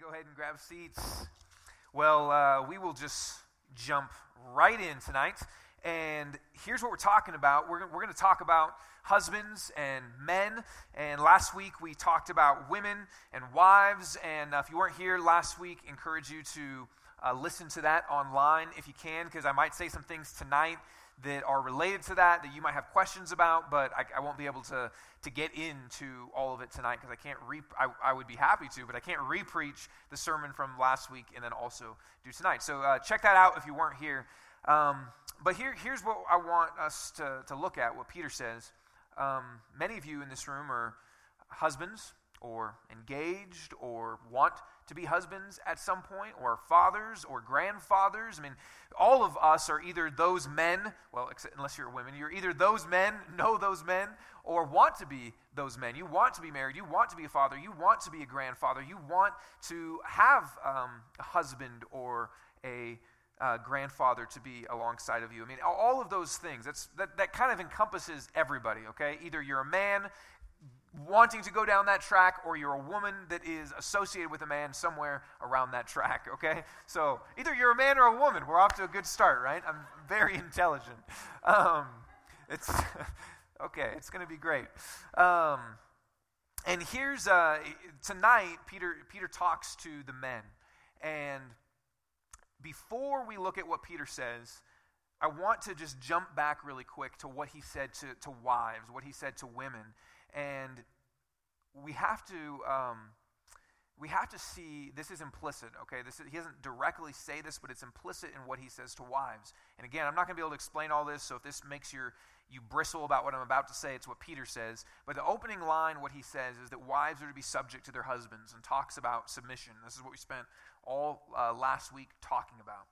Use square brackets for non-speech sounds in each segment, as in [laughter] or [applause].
go ahead and grab seats. Well, uh, we will just jump right in tonight. And here's what we're talking about. We're, we're going to talk about husbands and men. And last week we talked about women and wives. And uh, if you weren't here last week, encourage you to uh, listen to that online if you can, because I might say some things tonight that are related to that that you might have questions about, but I, I won't be able to, to get into all of it tonight because I can't re. I, I, would be happy to, but I can't repreach the sermon from last week and then also do tonight. So uh, check that out if you weren't here. Um, but here, here's what I want us to, to look at what Peter says. Um, many of you in this room are husbands or engaged or want to be husbands at some point, or fathers or grandfathers. I mean, all of us are either those men, well, unless you're a woman, you're either those men, [laughs] know those men, or want to be those men. You want to be married, you want to be a father, you want to be a grandfather, you want to have um, a husband or a uh, grandfather to be alongside of you. I mean, all of those things, that's, that, that kind of encompasses everybody, okay? Either you're a man wanting to go down that track or you're a woman that is associated with a man somewhere around that track, [laughs] okay? So either you're a man or a woman. We're off to a good start, right? I'm very [laughs] intelligent. Um, it's [laughs] okay, it's going to be great. Um, and here's uh, tonight, Peter, Peter talks to the men. And before we look at what Peter says, I want to just jump back really quick to what he said to, to wives, what he said to women. And we have to. Um, we have to see this is implicit okay? This is, he doesn't directly say this but it's implicit in what he says to wives. And again i'm not going to be able to explain all this so if this makes your you bristle about what i'm about to say it's what peter says. But the opening line what he says is that wives are to be subject to their husbands and talks about submission. This is what we spent all uh, last week talking about.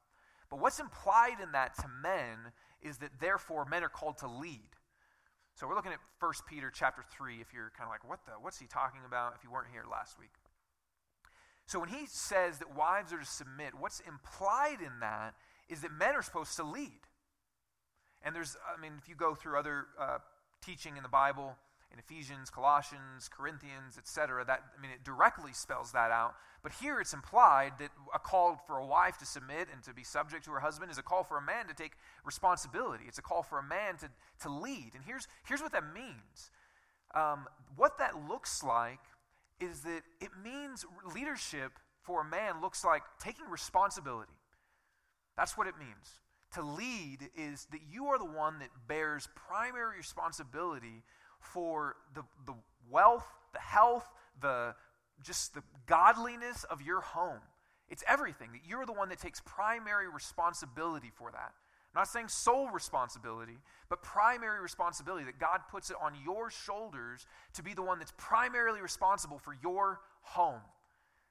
But what's implied in that to men is that therefore men are called to lead so we're looking at 1 Peter chapter 3 if you're kind of like what the what's he talking about if you weren't here last week. So when he says that wives are to submit, what's implied in that is that men are supposed to lead. And there's I mean if you go through other uh, teaching in the Bible, in Ephesians, Colossians, Corinthians, etc. That I mean, it directly spells that out. But here it's implied that a call for a wife to submit and to be subject to her husband is a call for a man to take responsibility. It's a call for a man to, to lead. And here's, here's what that means. Um, what that looks like is that it means leadership for a man looks like taking responsibility. That's what it means. To lead is that you are the one that bears primary responsibility for the, the wealth, the health, the just the godliness of your home. It's everything. That you're the one that takes primary responsibility for that. I'm not saying sole responsibility, but primary responsibility that God puts it on your shoulders to be the one that's primarily responsible for your home.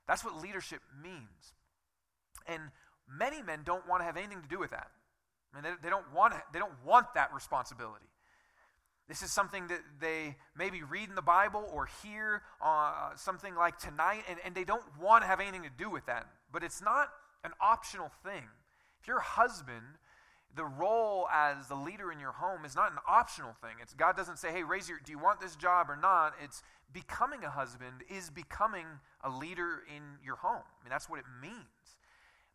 That's what leadership means. And many men don't want to have anything to do with that. I mean, they, they don't want they don't want that responsibility. This is something that they maybe read in the Bible or hear uh, something like tonight, and, and they don't want to have anything to do with that. But it's not an optional thing. If you're a husband, the role as the leader in your home is not an optional thing. It's God doesn't say, "Hey, raise your do you want this job or not?" It's becoming a husband is becoming a leader in your home. I mean, that's what it means.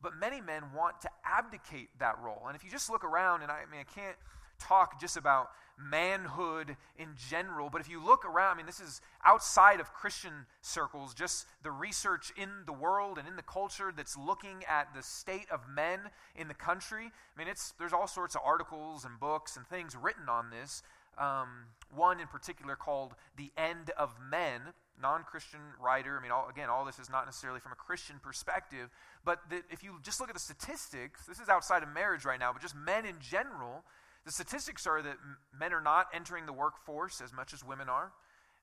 But many men want to abdicate that role. And if you just look around and I, I mean, I can't talk just about manhood in general, but if you look around, I mean, this is outside of Christian circles, just the research in the world and in the culture that's looking at the state of men in the country. I mean, it's, there's all sorts of articles and books and things written on this. Um, one in particular called The End of Men, non Christian writer. I mean, all, again, all this is not necessarily from a Christian perspective, but that if you just look at the statistics, this is outside of marriage right now, but just men in general, the statistics are that men are not entering the workforce as much as women are.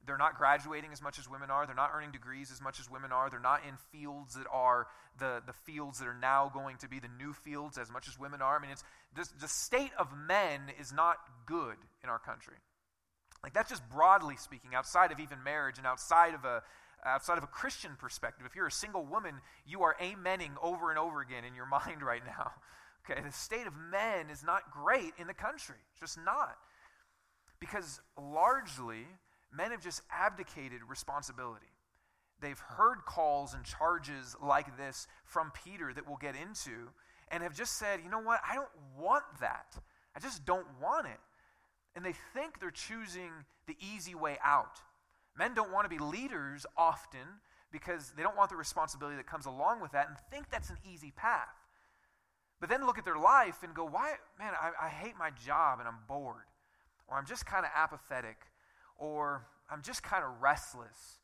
They're not graduating as much as women are. They're not earning degrees as much as women are. They're not in fields that are the, the fields that are now going to be the new fields as much as women are. I mean, it's the, the state of men is not good in our country. Like that's just broadly speaking, outside of even marriage and outside of a outside of a Christian perspective. If you're a single woman, you are amening over and over again in your [laughs] mind right now. Okay, the state of men is not great in the country. Just not. Because largely, men have just abdicated responsibility. they've heard calls and charges like this from Peter that we'll get into and have just said, you know what, I don't want that. I just don't want it. And they think they're choosing the easy way out. Men don't want to be leaders often because they don't want the responsibility that comes along with that and think that's an easy path. But then look at their life and go, why, man, I, I hate my job and I'm bored. Or I'm just kind of apathetic. Or I'm just kind of restless.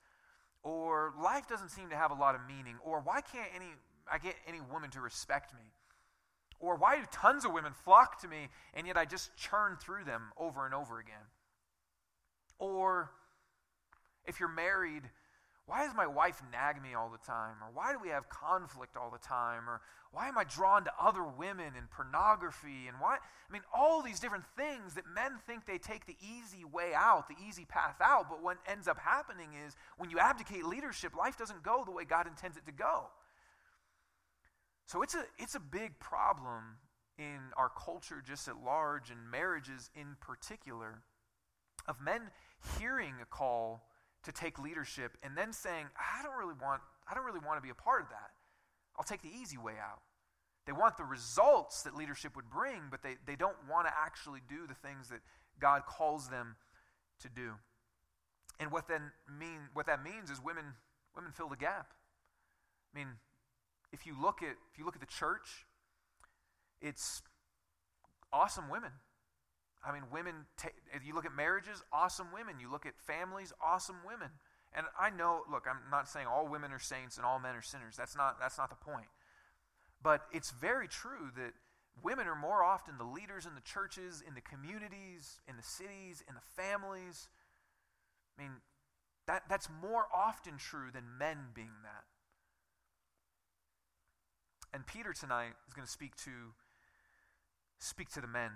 Or life doesn't seem to have a lot of meaning. Or why can't any, I get any woman to respect me? Or why do tons of women flock to me and yet I just churn through them over and over again? Or if you're married, why does my wife nag me all the time? Or why do we have conflict all the time? Or why am I drawn to other women and pornography? And why? I mean, all these different things that men think they take the easy way out, the easy path out. But what ends up happening is when you abdicate leadership, life doesn't go the way God intends it to go. So it's a, it's a big problem in our culture just at large and marriages in particular of men hearing a call to take leadership and then saying, I don't really want, I don't really want to be a part of that. I'll take the easy way out. They want the results that leadership would bring, but they, they don't want to actually do the things that God calls them to do. And what then mean what that means is women women fill the gap. I mean, if you look at if you look at the church, it's awesome women I mean, women, if you look at marriages, awesome women. You look at families, awesome women. And I know, look, I'm not saying all women are saints and all men are sinners. That's not, that's not the point. But it's very true that women are more often the leaders in the churches, in the communities, in the cities, in the families. I mean, that, that's more often true than men being that. And Peter tonight is going to speak to speak to the men.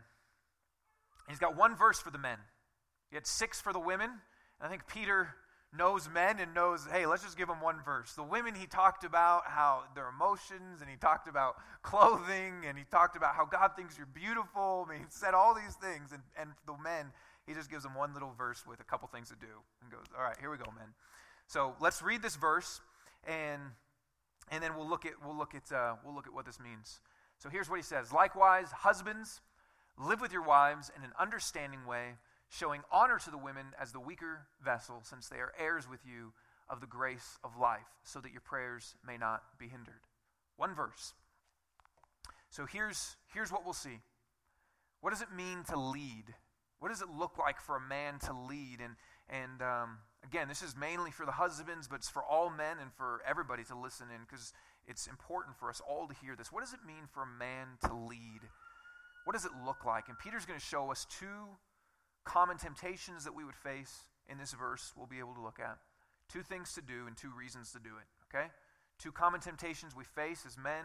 He's got one verse for the men. He had six for the women. And I think Peter knows men and knows, hey, let's just give them one verse. The women, he talked about how their emotions, and he talked about clothing, and he talked about how God thinks you're beautiful. I mean, he said all these things. And, and the men, he just gives them one little verse with a couple things to do and goes, all right, here we go, men. So let's read this verse, and, and then we'll look at, we'll, look at, uh, we'll look at what this means. So here's what he says Likewise, husbands, Live with your wives in an understanding way, showing honor to the women as the weaker vessel, since they are heirs with you of the grace of life, so that your prayers may not be hindered. One verse. So here's, here's what we'll see. What does it mean to lead? What does it look like for a man to lead? And, and um, again, this is mainly for the husbands, but it's for all men and for everybody to listen in because it's important for us all to hear this. What does it mean for a man to lead? What does it look like? And Peter's going to show us two common temptations that we would face in this verse we'll be able to look at. Two things to do and two reasons to do it, okay? Two common temptations we face as men,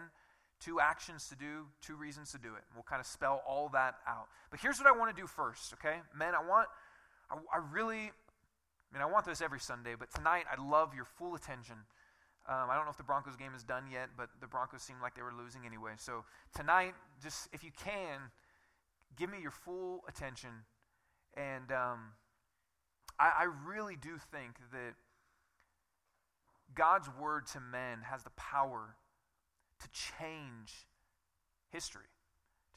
two actions to do, two reasons to do it. We'll kind of spell all that out. But here's what I want to do first, okay? Men, I want, I, I really, I mean, I want this every Sunday, but tonight I'd love your full attention um, I don't know if the Broncos game is done yet, but the Broncos seemed like they were losing anyway. So tonight, just if you can, give me your full attention. And um, I, I really do think that God's word to men has the power to change history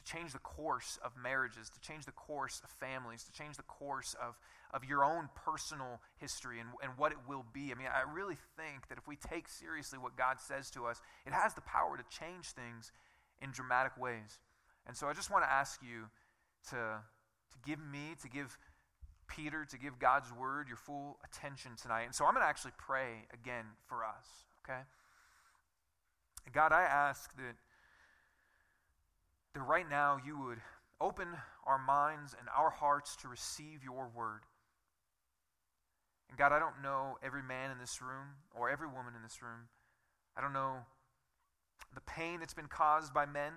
change the course of marriages, to change the course of families, to change the course of, of your own personal history and, and what it will be. I mean, I really think that if we take seriously what God says to us, it has the power to change things in dramatic ways. And so I just want to ask you to, to give me, to give Peter, to give God's word your full attention tonight. And so I'm going to actually pray again for us, okay? God, I ask that that right now you would open our minds and our hearts to receive your word. And God, I don't know every man in this room or every woman in this room. I don't know the pain that's been caused by men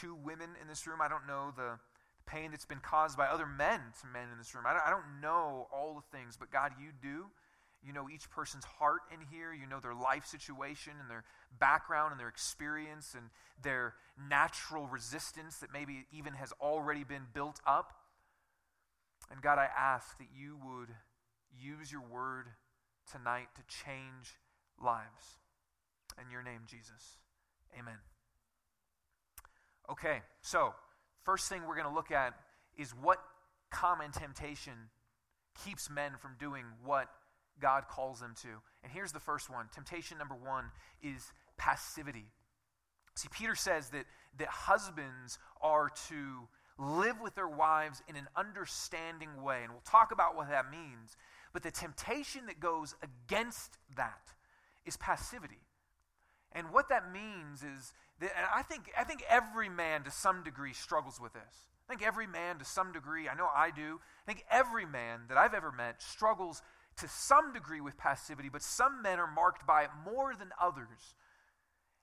to women in this room. I don't know the pain that's been caused by other men to men in this room. I don't, I don't know all the things, but God, you do. You know each person's heart in here. You know their life situation and their background and their experience and their natural resistance that maybe even has already been built up. And God, I ask that you would use your word tonight to change lives. In your name, Jesus. Amen. Okay, so first thing we're going to look at is what common temptation keeps men from doing what God calls them to. And here's the first one temptation number one is passivity. See, Peter says that, that husbands are to live with their wives in an understanding way. And we'll talk about what that means. But the temptation that goes against that is passivity. And what that means is that, and I think, I think every man to some degree struggles with this. I think every man to some degree, I know I do, I think every man that I've ever met struggles to some degree with passivity, but some men are marked by it more than others.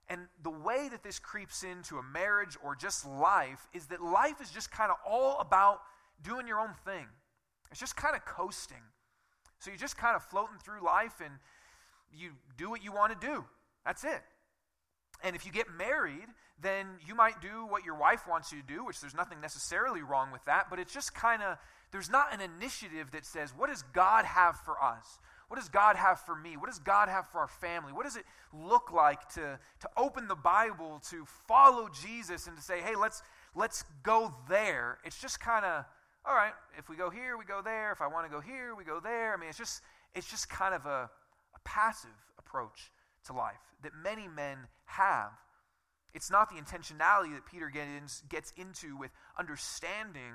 And the way that this creeps into a marriage or just life is that life is just kind of all about doing your own thing. It's just kind of coasting. So you're just kind of floating through life and you do what you want to do. That's it. And if you get married, then you might do what your wife wants you to do, which there's nothing necessarily wrong with that, but it's just kind of, there's not an initiative that says, what does God have for us? What does God have for me? What does God have for our family? What does it look like to, to open the Bible, to follow Jesus, and to say, hey, let's, let's go there? It's just kind of, all right, if we go here, we go there. If I want to go here, we go there. I mean, it's just, it's just kind of a, a passive approach to life that many men have. It's not the intentionality that Peter gets, gets into with understanding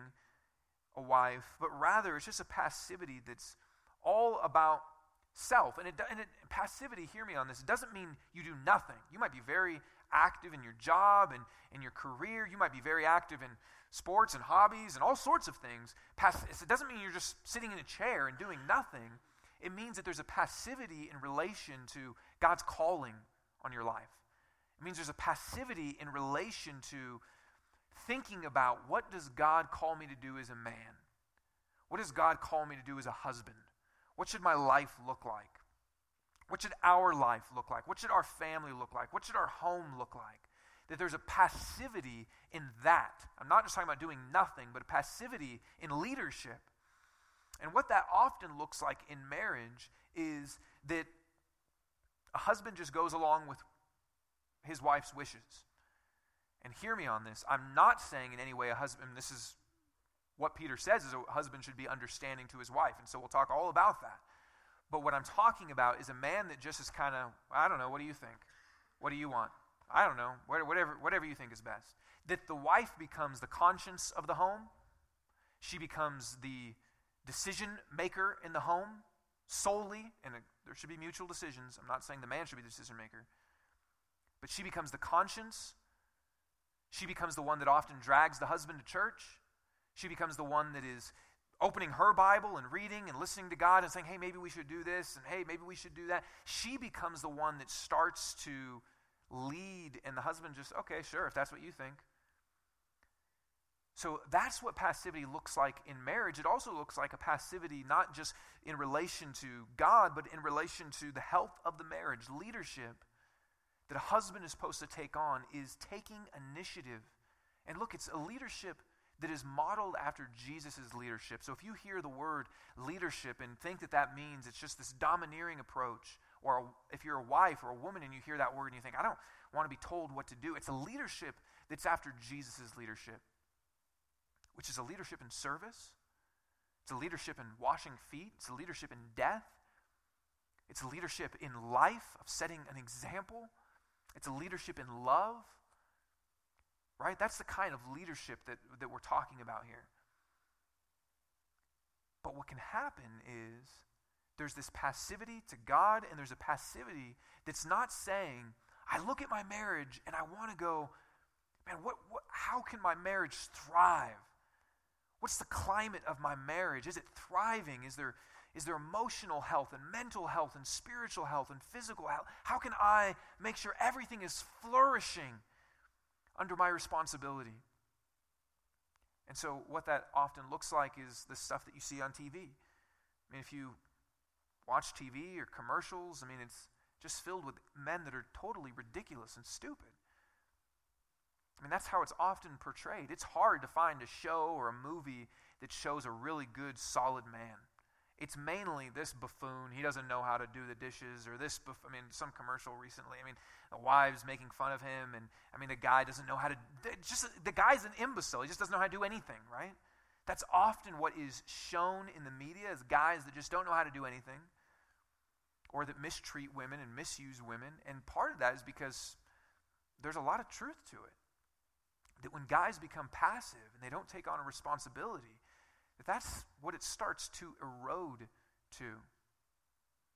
a wife, but rather it's just a passivity that's all about self. And, it, and it, passivity, hear me on this, it doesn't mean you do nothing. You might be very active in your job and in your career. You might be very active in sports and hobbies and all sorts of things. Pass, it doesn't mean you're just sitting in a chair and doing nothing. It means that there's a passivity in relation to God's calling on your life. It means there's a passivity in relation to thinking about what does God call me to do as a man? What does God call me to do as a husband? What should my life look like? What should our life look like? What should our family look like? What should our home look like? That there's a passivity in that. I'm not just talking about doing nothing, but a passivity in leadership. And what that often looks like in marriage is that a husband just goes along with his wife's wishes. And hear me on this. I'm not saying in any way a husband, this is what Peter says is a husband should be understanding to his wife. And so we'll talk all about that. But what I'm talking about is a man that just is kind of, I don't know, what do you think? What do you want? I don't know, whatever, whatever you think is best. That the wife becomes the conscience of the home, she becomes the decision maker in the home solely, and there should be mutual decisions. I'm not saying the man should be the decision maker, but she becomes the conscience. She becomes the one that often drags the husband to church. She becomes the one that is opening her Bible and reading and listening to God and saying, hey, maybe we should do this, and hey, maybe we should do that. She becomes the one that starts to lead, and the husband just, okay, sure, if that's what you think. So that's what passivity looks like in marriage. It also looks like a passivity not just in relation to God, but in relation to the health of the marriage. Leadership that a husband is supposed to take on is taking initiative. And look, it's a leadership that is modeled after Jesus' leadership. So if you hear the word leadership and think that that means it's just this domineering approach, or if you're a wife or a woman and you hear that word and you think, I don't want to be told what to do, it's a leadership that's after Jesus' leadership which is a leadership in service, it's a leadership in washing feet, it's a leadership in death, it's a leadership in life of setting an example, it's a leadership in love. Right? That's the kind of leadership that, that we're talking about here. But what can happen is there's this passivity to God, and there's a passivity that's not saying, I look at my marriage and I want to go, man, what, what, how can my marriage thrive? What's the climate of my marriage? Is it thriving? Is there, is there emotional health and mental health and spiritual health and physical health? How can I make sure everything is flourishing under my responsibility? And so, what that often looks like is the stuff that you see on TV. I mean, if you watch TV or commercials, I mean, it's just filled with men that are totally ridiculous and stupid. I mean, that's how it's often portrayed. It's hard to find a show or a movie that shows a really good, solid man. It's mainly this buffoon. He doesn't know how to do the dishes, or this. Buff- I mean, some commercial recently. I mean, the wives making fun of him, and I mean, the guy doesn't know how to. Just the guy's an imbecile. He just doesn't know how to do anything, right? That's often what is shown in the media as guys that just don't know how to do anything, or that mistreat women and misuse women. And part of that is because there's a lot of truth to it. That when guys become passive and they don't take on a responsibility, that that's what it starts to erode to.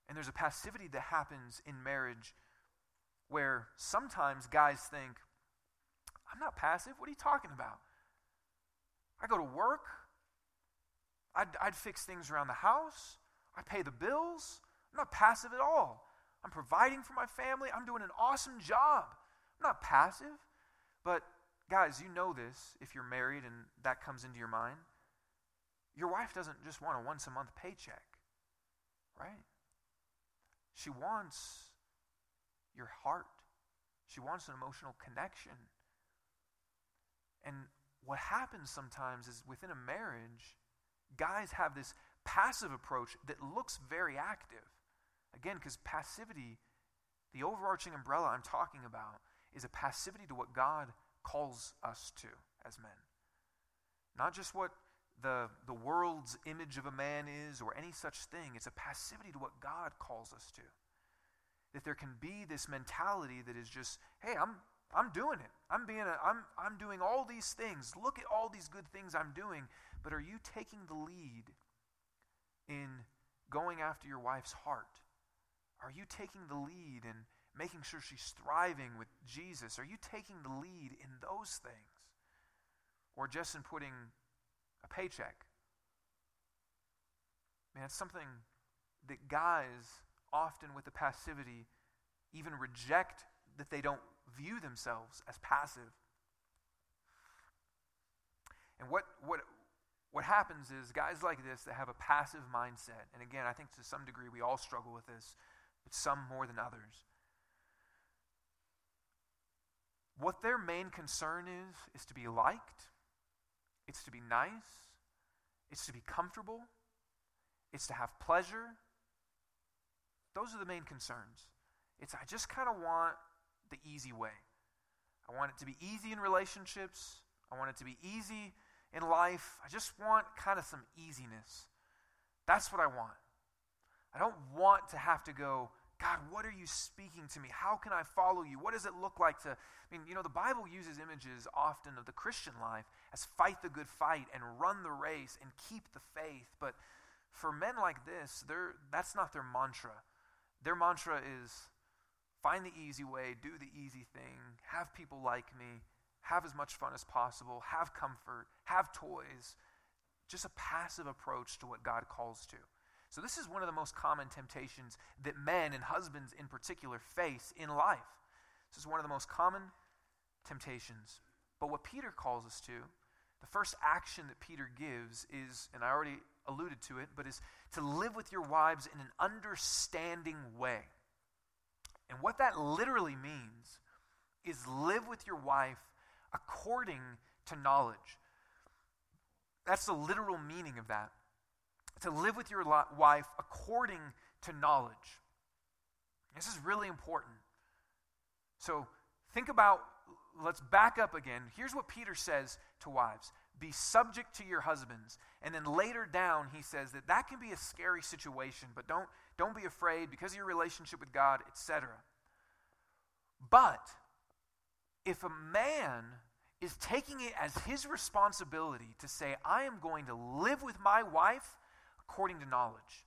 And there's a passivity that happens in marriage where sometimes guys think, I'm not passive. What are you talking about? I go to work. I'd, I'd fix things around the house. I pay the bills. I'm not passive at all. I'm providing for my family. I'm doing an awesome job. I'm not passive. But, guys, you know this if you're married and that comes into your mind. Your wife doesn't just want a once a month paycheck, right? She wants your heart, she wants an emotional connection. And what happens sometimes is within a marriage, guys have this passive approach that looks very active. Again, because passivity, the overarching umbrella I'm talking about, is a passivity to what God calls us to as men. Not just what the, the world's image of a man is or any such thing. It's a passivity to what God calls us to. That there can be this mentality that is just, hey, I'm, I'm doing it. I'm being a, I'm, I'm doing all these things. Look at all these good things I'm doing. But are you taking the lead in going after your wife's heart? Are you taking the lead in making sure she's thriving with Jesus? Are you taking the lead in those things? Or just in putting a paycheck. Man, it's something that guys often with the passivity even reject that they don't view themselves as passive. And what, what, what happens is guys like this that have a passive mindset, and again, I think to some degree we all struggle with this, but some more than others. What their main concern is, is to be liked, it's to be nice, it's to be comfortable, it's to have pleasure. Those are the main concerns. It's, I just kind of want the easy way. I want it to be easy in relationships. I want it to be easy in life. I just want kind of some easiness. That's what I want. I don't want to have to go, God, what are you speaking to me? How can I follow you? What does it look like to. I mean, you know, the Bible uses images often of the Christian life as fight the good fight and run the race and keep the faith. But for men like this, that's not their mantra. Their mantra is find the easy way, do the easy thing, have people like me, have as much fun as possible, have comfort, have toys. Just a passive approach to what God calls to. So, this is one of the most common temptations that men and husbands in particular face in life. This is one of the most common temptations. But what Peter calls us to, the first action that Peter gives is, and I already alluded to it, but is to live with your wives in an understanding way. And what that literally means is live with your wife according to knowledge. That's the literal meaning of that to live with your wife according to knowledge. This is really important. So think about, let's back up again. Here's what Peter says to wives be subject to your husbands. And then later down, he says that that can be a scary situation, but don't, don't be afraid because of your relationship with God, etc. But if a man is taking it as his responsibility to say, I am going to live with my wife according to knowledge.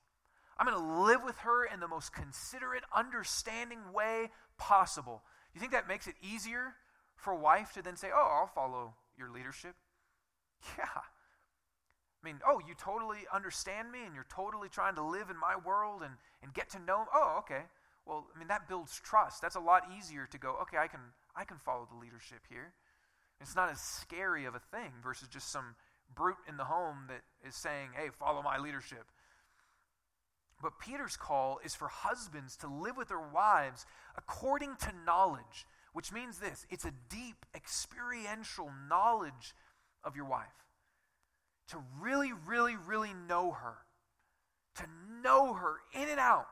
I'm going to live with her in the most considerate, understanding way possible. You think that makes it easier for a wife to then say, Oh, I'll follow your leadership? Yeah. I mean, oh, you totally understand me and you're totally trying to live in my world and, and get to know. Oh, okay. Well, I mean, that builds trust. That's a lot easier to go, okay, I can, I can follow the leadership here. It's not as scary of a thing versus just some brute in the home that is saying, hey, follow my leadership. But Peter's call is for husbands to live with their wives according to knowledge, which means this it's a deep, experiential knowledge of your wife. To really, really, really know her. to know her in and out,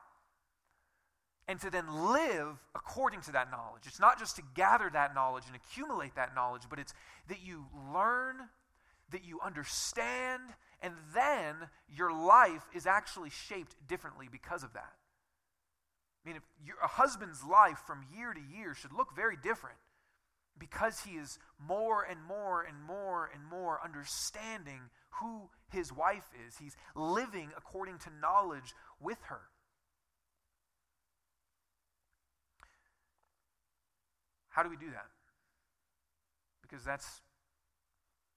and to then live according to that knowledge. It's not just to gather that knowledge and accumulate that knowledge, but it's that you learn, that you understand, and then your life is actually shaped differently because of that. I mean, if a husband's life from year to year should look very different because he is more and more and more and more understanding who his wife is. He's living according to knowledge with her. How do we do that? Because that's,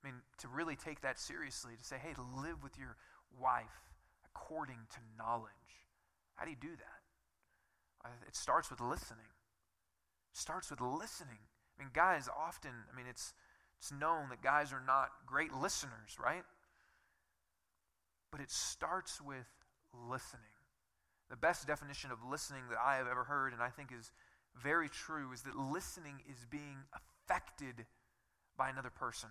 I mean, to really take that seriously, to say, hey, live with your wife according to knowledge. How do you do that? It starts with listening. It starts with listening. I mean, guys often, I mean, it's, it's known that guys are not great listeners, right? But it starts with listening. The best definition of listening that I have ever heard, and I think is very true, is that listening is being affected by another person.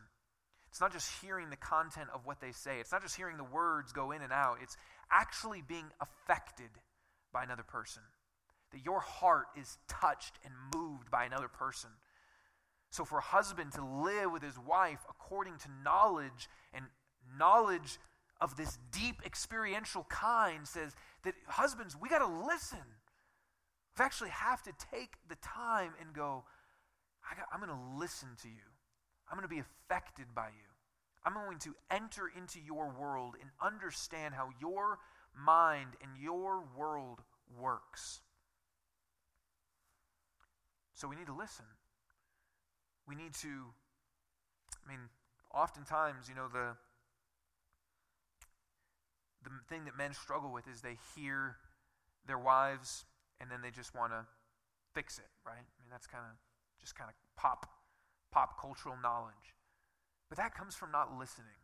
It's not just hearing the content of what they say, it's not just hearing the words go in and out, it's actually being affected by another person. That your heart is touched and moved by another person. So, for a husband to live with his wife according to knowledge and knowledge of this deep experiential kind says that husbands, we got to listen. We actually have to take the time and go, I am going to listen to you. I'm going to be affected by you. I'm going to enter into your world and understand how your mind and your world works. So we need to listen we need to, I mean, oftentimes, you know, the, the thing that men struggle with is they hear their wives and then they just want to fix it, right? I mean, that's kind of just kind of pop, pop cultural knowledge. But that comes from not listening.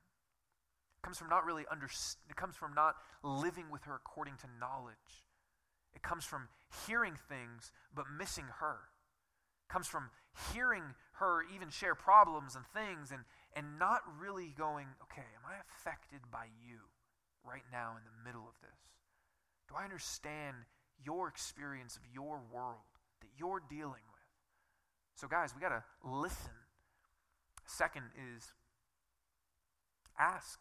It comes from not really under, it comes from not living with her according to knowledge. It comes from hearing things but missing her. Comes from hearing her even share problems and things and, and not really going, okay, am I affected by you right now in the middle of this? Do I understand your experience of your world that you're dealing with? So, guys, we got to listen. Second is ask.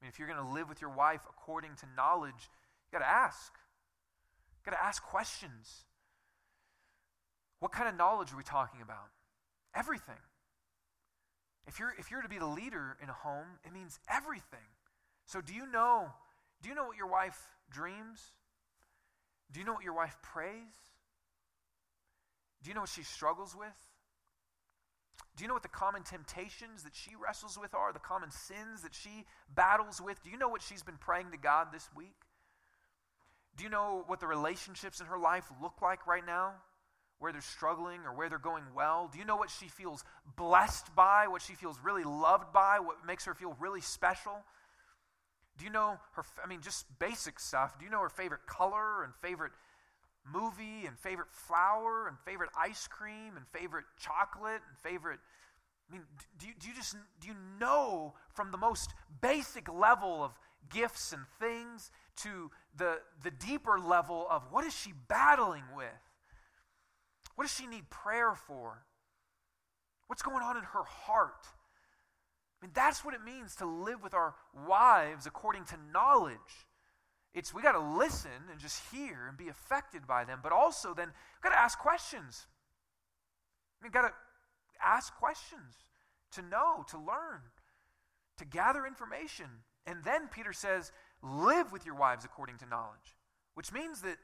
I mean, if you're going to live with your wife according to knowledge, you got to ask. You got to ask questions. What kind of knowledge are we talking about? Everything. If you're, if you're to be the leader in a home, it means everything. So do you know, do you know what your wife dreams? Do you know what your wife prays? Do you know what she struggles with? Do you know what the common temptations that she wrestles with are? The common sins that she battles with? Do you know what she's been praying to God this week? Do you know what the relationships in her life look like right now? Where they're struggling or where they're going well? Do you know what she feels blessed by, what she feels really loved by, what makes her feel really special? Do you know her, I mean, just basic stuff. Do you know her favorite color and favorite movie and favorite flower and favorite ice cream and favorite chocolate and favorite. I mean, do you, do you just, do you know from the most basic level of gifts and things to the, the deeper level of what is she battling with? What does she need prayer for? What's going on in her heart? I mean, that's what it means to live with our wives according to knowledge. It's we got to listen and just hear and be affected by them, but also then got to ask questions. We got to ask questions to know, to learn, to gather information. And then Peter says, live with your wives according to knowledge, which means that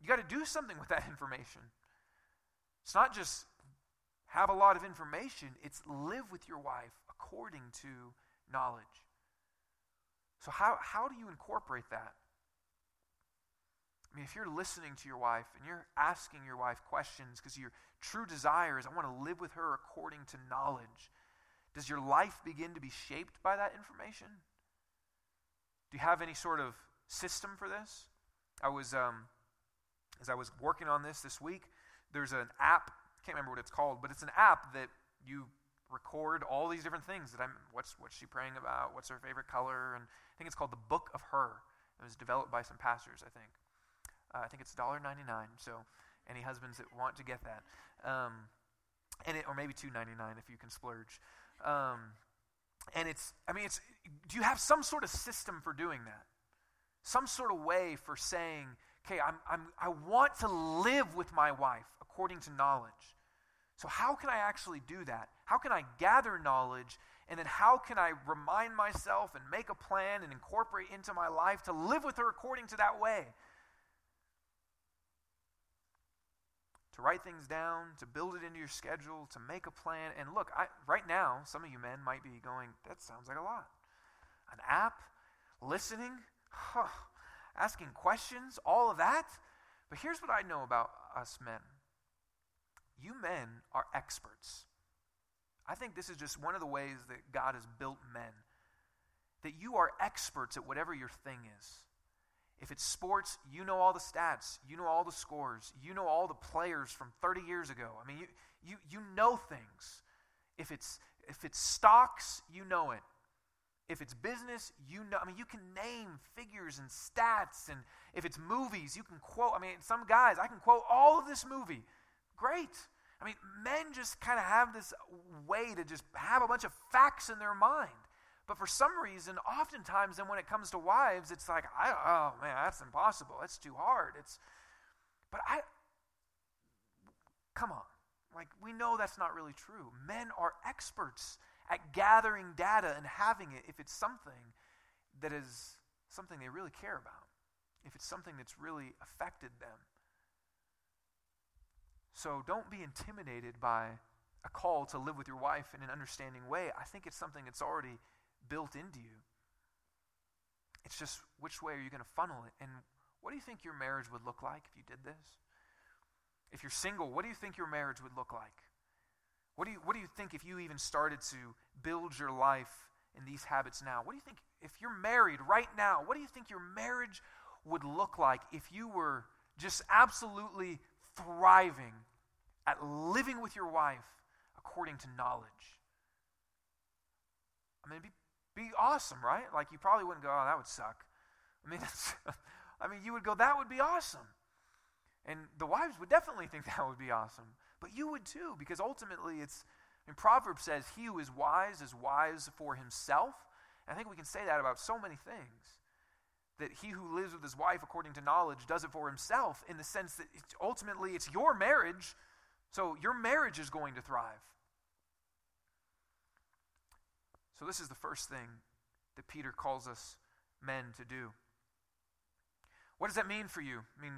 you got to do something with that [laughs] information. It's not just have a lot of information, it's live with your wife according to knowledge. So, how, how do you incorporate that? I mean, if you're listening to your wife and you're asking your wife questions because your true desire is, I want to live with her according to knowledge, does your life begin to be shaped by that information? Do you have any sort of system for this? I was, um, as I was working on this this week, there's an app, can't remember what it's called, but it's an app that you record all these different things that I'm. What's what's she praying about? What's her favorite color? And I think it's called the Book of Her. It was developed by some pastors, I think. Uh, I think it's $1.99. So any husbands that want to get that, um, and it, or maybe $2.99 if you can splurge. Um, and it's, I mean, it's. Do you have some sort of system for doing that? Some sort of way for saying, okay, I'm, I'm, I want to live with my wife according to knowledge. So, how can I actually do that? How can I gather knowledge? And then, how can I remind myself and make a plan and incorporate into my life to live with her according to that way? To write things down, to build it into your schedule, to make a plan. And look, I, right now, some of you men might be going, that sounds like a lot. An app, listening, huh, asking questions, all of that. But here's what I know about us men you men are experts. I think this is just one of the ways that God has built men. That you are experts at whatever your thing is. If it's sports, you know all the stats, you know all the scores, you know all the players from 30 years ago. I mean, you, you, you know things. If it's, if it's stocks, you know it. If it's business, you know, I mean, you can name figures and stats. And if it's movies, you can quote, I mean, some guys, I can quote all of this movie. Great. I mean, men just kind of have this way to just have a bunch of facts in their mind. But for some reason, oftentimes, then when it comes to wives, it's like, I, oh man, that's impossible. That's too hard. It's, but I, come on. Like, we know that's not really true. Men are experts at gathering data and having it if it's something that is something they really care about, if it's something that's really affected them. So don't be intimidated by a call to live with your wife in an understanding way. I think it's something that's already built into you. It's just which way are you going to funnel it? And what do you think your marriage would look like if you did this? If you're single, what do you think your marriage would look like? What do you, what do you think if you even started to build your life in these habits now? What do you think if you're married right now? What do you think your marriage would look like if you were just absolutely thriving at living with your wife according to knowledge. I mean, be, be awesome, right? Like, you probably wouldn't go, oh, that would suck. I mean, [laughs] I mean, you would go, that would be awesome. And the wives would definitely think [laughs] that would be awesome. But you would too, because ultimately it's, in Proverbs says, he who is wise is wise for himself. And I think we can say that about so many things that he who lives with his wife according to knowledge does it for himself in the sense that it's, ultimately it's your marriage, so your marriage is going to thrive. So, this is the first thing that Peter calls us men to do. What does that mean for you? I mean,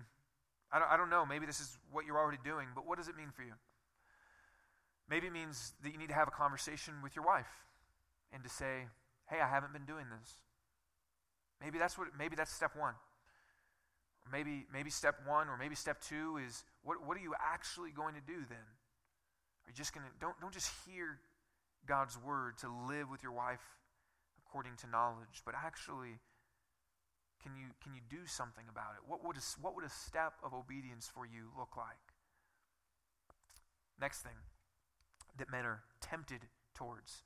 I don't, I don't know. Maybe this is what you're already doing, but what does it mean for you? Maybe it means that you need to have a conversation with your wife and to say, hey, I haven't been doing this. Maybe that's what maybe that's step one. Maybe maybe step one or maybe step two is what what are you actually going to do then? Are you just gonna don't don't just hear God's word to live with your wife according to knowledge, but actually can you can you do something about it? What would a, what would a step of obedience for you look like? Next thing that men are tempted towards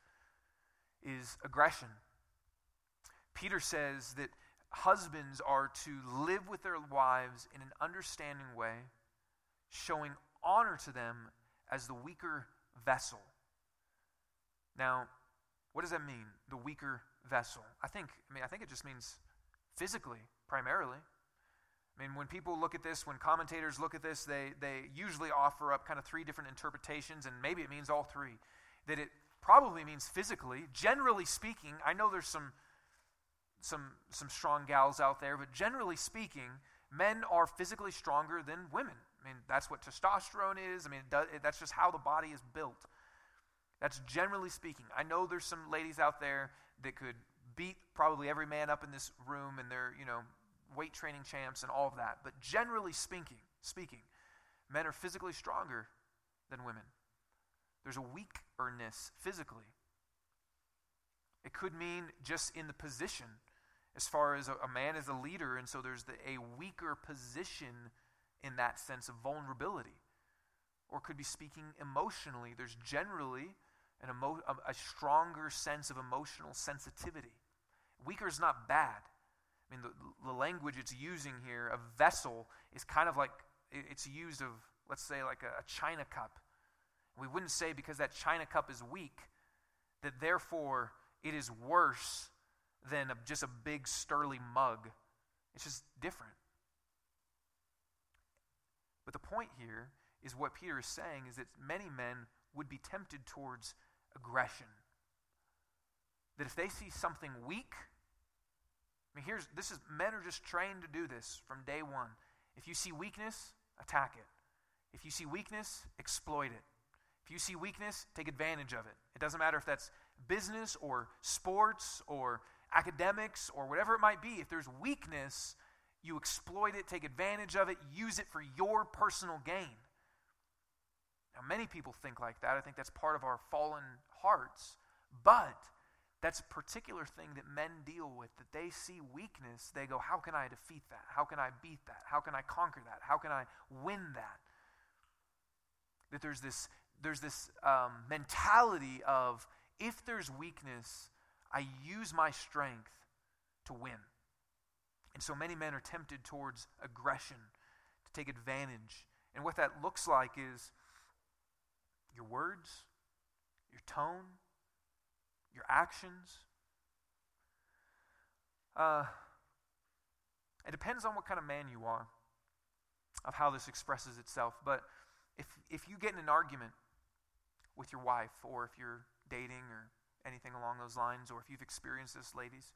is aggression. Peter says that husbands are to live with their wives in an understanding way, showing honor to them as the weaker vessel. Now, what does that mean, the weaker vessel? I think, I mean, I think it just means physically, primarily. I mean, when people look at this, when commentators look at this, they, they usually offer up kind of three different interpretations, and maybe it means all three. That it probably means physically. Generally speaking, I know there's some some, some strong gals out there, but generally speaking, men are physically stronger than women. I mean, that's what testosterone is. I mean, does, that's just how the body is built. That's generally speaking. I know there's some ladies out there that could beat probably every man up in this room and they're, you know, weight training champs and all of that. But generally speaking, speaking, men are physically stronger than women. There's a weakerness physically. It could mean just in the position as far as a, a man is a leader, and so there's the, a weaker position in that sense of vulnerability. Or could be speaking emotionally. There's generally, an emo- a, a stronger sense of emotional sensitivity. Weaker is not bad. I mean, the, the language it's using here, a vessel, is kind of like it's used of, let's say, like a, a china cup. We wouldn't say because that china cup is weak that therefore it is worse than a, just a big sterling mug. It's just different. But the point here is what Peter is saying is that many men would be tempted towards aggression. That if they see something weak, I mean, here's this is men are just trained to do this from day one. If you see weakness, attack it. If you see weakness, exploit it. If you see weakness, take advantage of it. It doesn't matter if that's business or sports or academics or whatever it might be. If there's weakness, you exploit it, take advantage of it, use it for your personal gain. Now, many people think like that. I think that's part of our fallen hearts. But that's a particular thing that men deal with, that they see weakness. They go, How can I defeat that? How can I beat that? How can I conquer that? How can I win that? That there's this, there's this um, mentality of if there's weakness, I use my strength to win. And so many men are tempted towards aggression, to take advantage. And what that looks like is your words, your tone, your actions. Uh, it depends on what kind of man you are, of how this expresses itself. But if, if you get in an argument with your wife, or if you're dating, or anything along those lines, or if you've experienced this, ladies,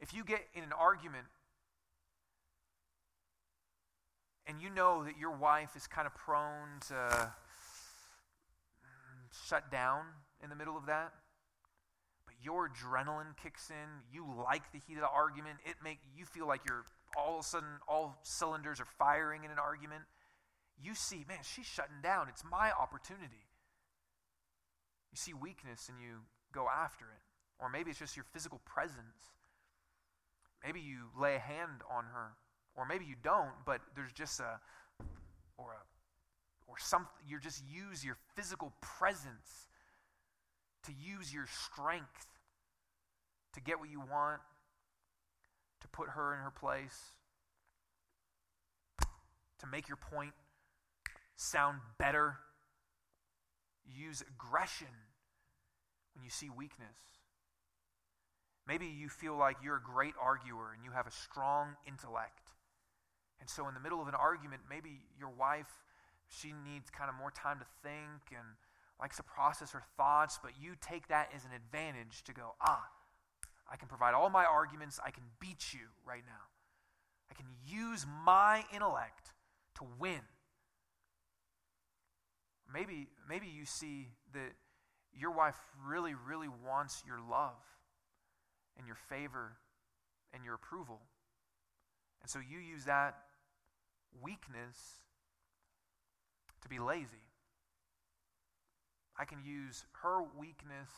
if you get in an argument and you know that your wife is kind of prone to shut down in the middle of that, your adrenaline kicks in, you like the heat of the argument, it make you feel like you're all of a sudden all cylinders are firing in an argument. You see, man, she's shutting down. It's my opportunity. You see weakness and you go after it. Or maybe it's just your physical presence. Maybe you lay a hand on her. Or maybe you don't, but there's just a or a or something you just use your physical presence to use your strength to get what you want, to put her in her place, to make your point sound better. use aggression when you see weakness. Maybe you feel like you're a great arguer and you have a strong intellect. And so, in the middle of an argument, maybe your wife, she needs kind of more time to think and likes to process her thoughts, but you take that as an advantage to go, ah, I can provide all my arguments. I can beat you right now. I can use my intellect to win. Maybe, maybe you see that your wife really, really wants your love and your favor and your approval. And so you use that weakness to be lazy. I can use her weakness.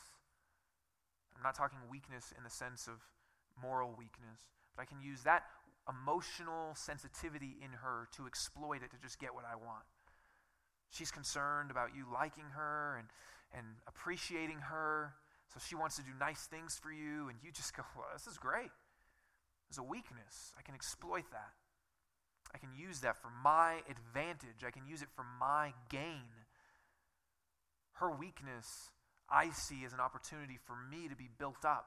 I'm not talking weakness in the sense of moral weakness, but I can use that emotional sensitivity in her to exploit it to just get what I want. She's concerned about you liking her and, and appreciating her. So she wants to do nice things for you, and you just [laughs] go, well, this is great. There's a weakness. I can exploit that. I can use that for my advantage. I can use it for my gain. Her weakness, I see as an opportunity for me to be built up.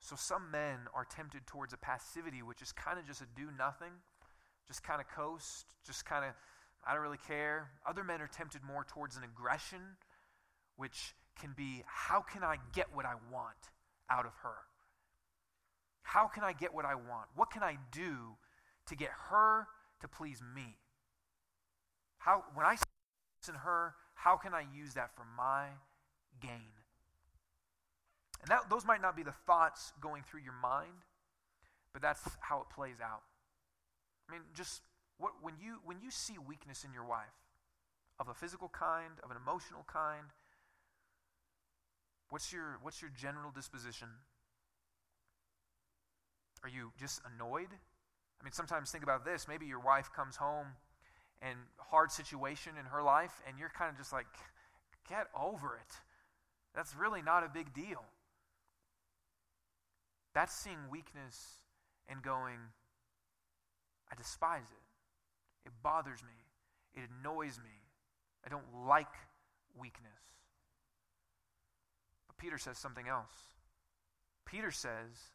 So some men are tempted towards a passivity, which is kind of just a do nothing, just kind of coast, just kind of, I don't really care. Other men are tempted more towards an aggression, which can be, how can I get what I want out of her? How can I get what I want? What can I do to get her to please me? How, when I see in her, how can I use that for my gain? And that, those might not be the thoughts going through your mind, but that's how it plays out. I mean, just what, when, you, when you see weakness in your wife, of a physical kind, of an emotional kind, what's your, what's your general disposition? Are you just annoyed? I mean, sometimes think about this. Maybe your wife comes home and hard situation in her life, and you're kind of just like, get over it. That's really not a big deal. That's seeing weakness and going, I despise it. It bothers me. It annoys me. I don't like weakness. But Peter says something else. Peter says,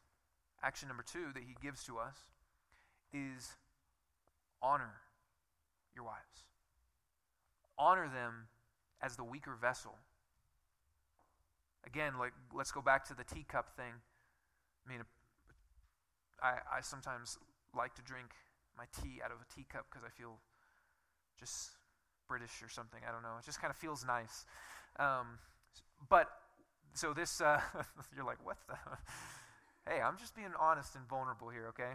action number two that he gives to us is honor your wives. Honor them as the weaker vessel. Again, like let's go back to the teacup thing. I mean, I, I sometimes like to drink my tea out of a teacup because I feel just British or something. I don't know. It just kind of feels nice. Um, but so this, uh, [laughs] you're like, what the? [laughs] hey, I'm just being honest and vulnerable here, okay?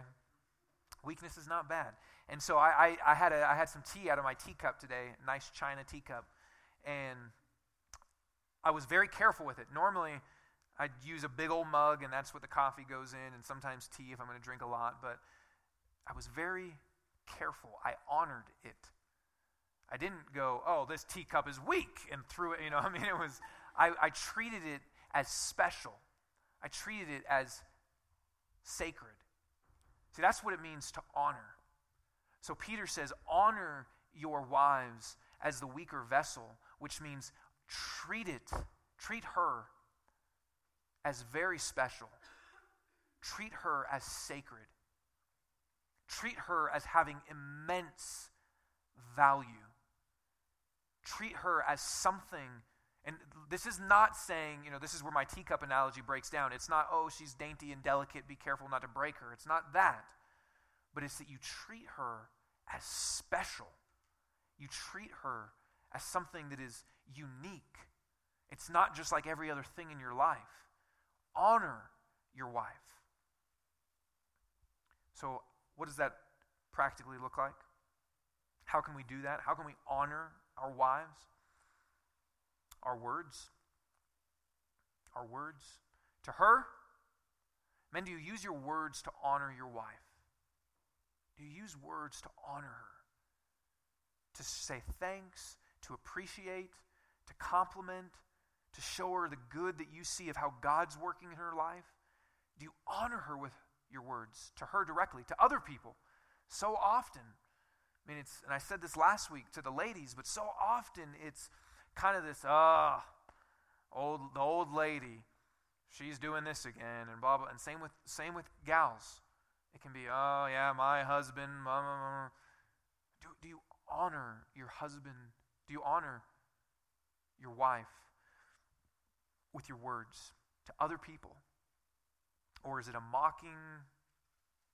Weakness is not bad. And so I, I, I, had a, I had some tea out of my teacup today, nice china teacup, and I was very careful with it. Normally, I'd use a big old mug, and that's what the coffee goes in, and sometimes tea if I'm going to drink a lot. But I was very careful. I honored it. I didn't go, oh, this teacup is weak, and threw it. You know, [laughs] I mean, it was. I, I treated it as special. I treated it as sacred. See, that's what it means to honor. So Peter says, honor your wives as the weaker vessel, which means treat it, treat her as very special. Treat her as sacred. Treat her as having immense value. Treat her as something. And this is not saying, you know, this is where my teacup analogy breaks down. It's not, oh, she's dainty and delicate, be careful not to break her. It's not that. But it's that you treat her as special. You treat her as something that is unique. It's not just like every other thing in your life. Honor your wife. So, what does that practically look like? How can we do that? How can we honor our wives? Our words. Our words. To her, men, do you use your words to honor your wife? Do you use words to honor her? To say thanks, to appreciate, to compliment, to show her the good that you see of how God's working in her life? Do you honor her with your words to her directly, to other people? So often, I mean, it's, and I said this last week to the ladies, but so often it's kind of this, ah, oh, old, the old lady, she's doing this again, and blah, blah, and same with, same with gals. It can be, oh, yeah, my husband, blah, blah, blah. Do, do you honor your husband? Do you honor your wife with your words to other people? Or is it a mocking?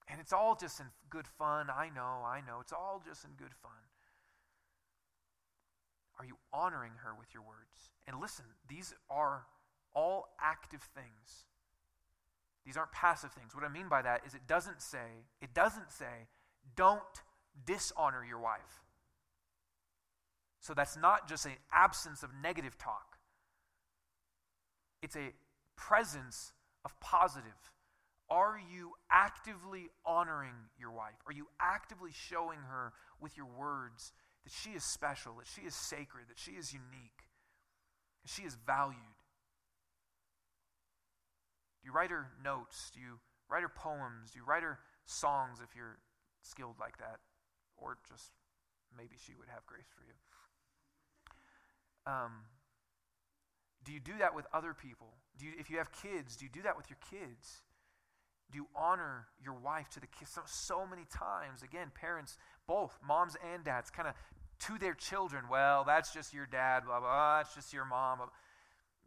And it's all just in good fun. I know, I know. It's all just in good fun. Are you honoring her with your words? And listen, these are all active things. These aren't passive things. What I mean by that is it doesn't say, it doesn't say, don't dishonor your wife. So that's not just an absence of negative talk, it's a presence of positive. Are you actively honoring your wife? Are you actively showing her with your words that she is special, that she is sacred, that she is unique, that she is valued? Do you write her notes? Do you write her poems? Do you write her songs if you're skilled like that? Or just maybe she would have grace for you. Um, do you do that with other people? Do you, if you have kids, do you do that with your kids? Do you honor your wife to the kids? So, so many times, again, parents, both moms and dads, kind of to their children, well, that's just your dad, blah, blah, blah, that's just your mom.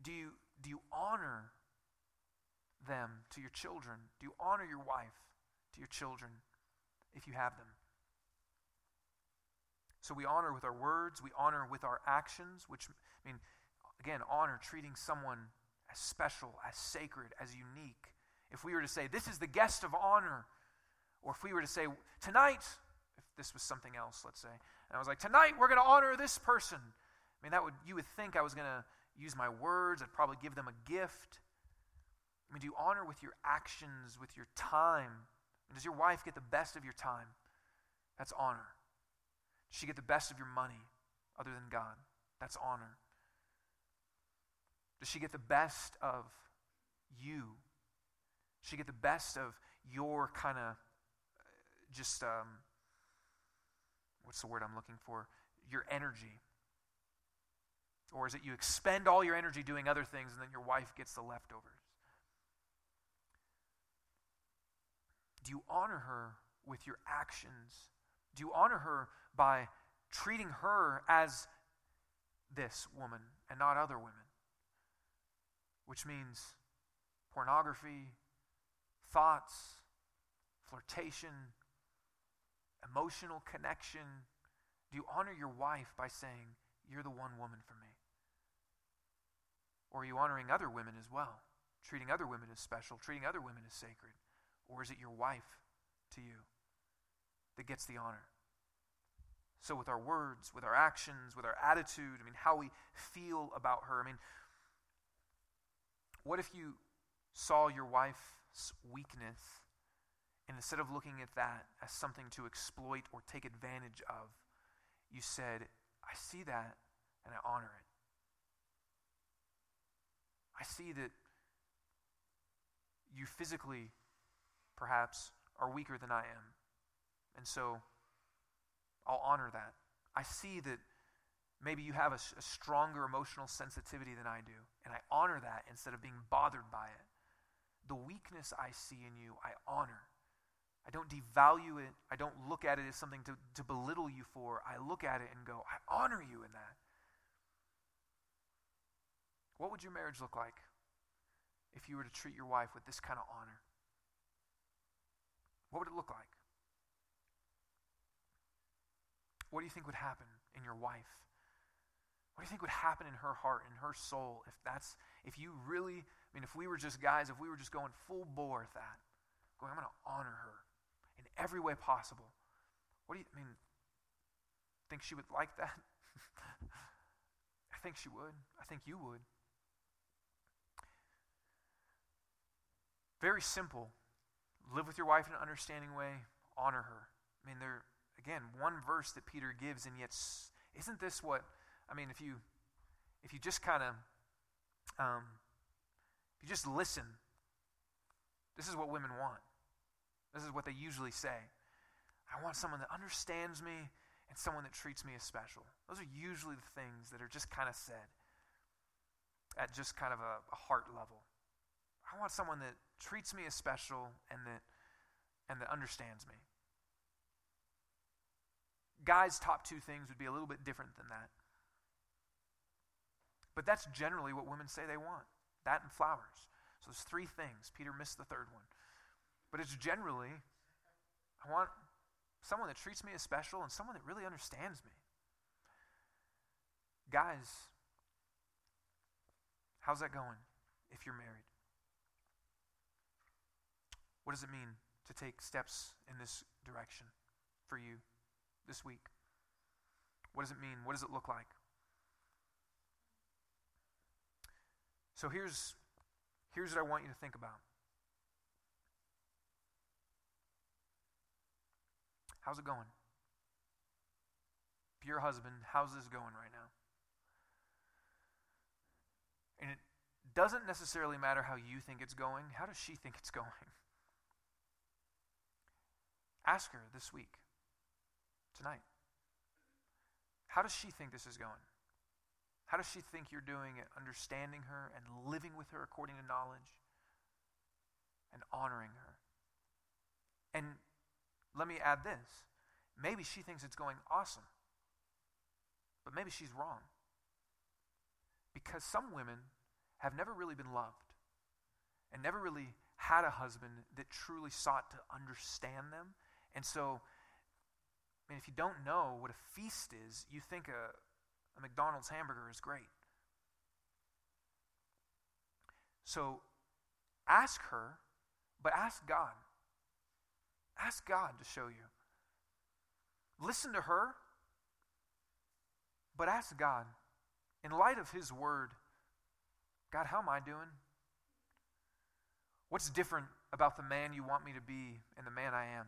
Do you, do you honor them to your children? Do you honor your wife to your children if you have them? So we honor with our words, we honor with our actions, which, I mean, again, honor treating someone as special, as sacred, as unique. If we were to say, this is the guest of honor, or if we were to say, tonight, if this was something else, let's say, and I was like, tonight we're going to honor this person. I mean, that would, you would think I was going to use my words, I'd probably give them a gift. I mean, do you honor with your actions, with your time? And does your wife get the best of your time? That's honor. Does she get the best of your money other than God? That's honor. Does she get the best of you? Does she get the best of your kind of just, um, what's the word I'm looking for? Your energy. Or is it you expend all your energy doing other things and then your wife gets the leftovers? Do you honor her with your actions? Do you honor her by treating her as this woman and not other women? Which means pornography, thoughts, flirtation, emotional connection? Do you honor your wife by saying, You're the one woman for me? Or are you honoring other women as well? Treating other women as special, treating other women as sacred? Or is it your wife to you that gets the honor? So, with our words, with our actions, with our attitude, I mean, how we feel about her, I mean, what if you saw your wife's weakness and instead of looking at that as something to exploit or take advantage of, you said, I see that and I honor it. I see that you physically, perhaps, are weaker than I am. And so I'll honor that. I see that maybe you have a, a, stronger emotional sensitivity than I do, and I honor that instead of being bothered by it. The weakness I see in you, I honor. I don't devalue it. I don't look at it as something to, to belittle you for. I look at it and go, I honor you in that. What would your marriage look like if you were to treat your wife with this kind of honor? What would it look like? What do you think would happen in your wife? What do you think would happen in her heart, in her soul, if that's, if you really, I mean, if we were just guys, if we were just going full bore with that, going, I'm going to honor her in every way possible. What do you, I mean, think she would like that? [laughs] I think she would. I think you would. Very simple. Live with your wife in an understanding way, honor her. I mean, there, again, one verse that Peter gives, and yet, isn't this what, I mean, if you, if you just kind of, um, if you just listen, this is what women want. This is what they usually say. I want someone that understands me and someone that treats me as special. Those are usually the things that are just kind of said at just kind of a, a heart level. I want someone that treats me as special and that and that understands me. Guys' top two things would be a little bit different than that. But that's generally what women say they want that and flowers. So there's three things. Peter missed the third one. But it's generally, I want someone that treats me as special and someone that really understands me. Guys, how's that going if you're married? What does it mean to take steps in this direction for you this week? What does it mean? What does it look like? So here's, here's what I want you to think about. How's it going? If you're a husband, how's this going right now? And it doesn't necessarily matter how you think it's going. How does she think it's [laughs] going? Ask her this week, tonight. How does she think this is going? How does she think you're doing it, understanding her and living with her according to knowledge and honoring her? And let me add this. Maybe she thinks it's going awesome, but maybe she's wrong. Because some women have never really been loved and never really had a husband that truly sought to understand them. And so, I mean, if you don't know what a feast is, you think a, a McDonald's hamburger is great. So ask her, but ask God. Ask God to show you. Listen to her, but ask God, in light of His word, God, how am I doing? What's different about the man you want me to be and the man I am?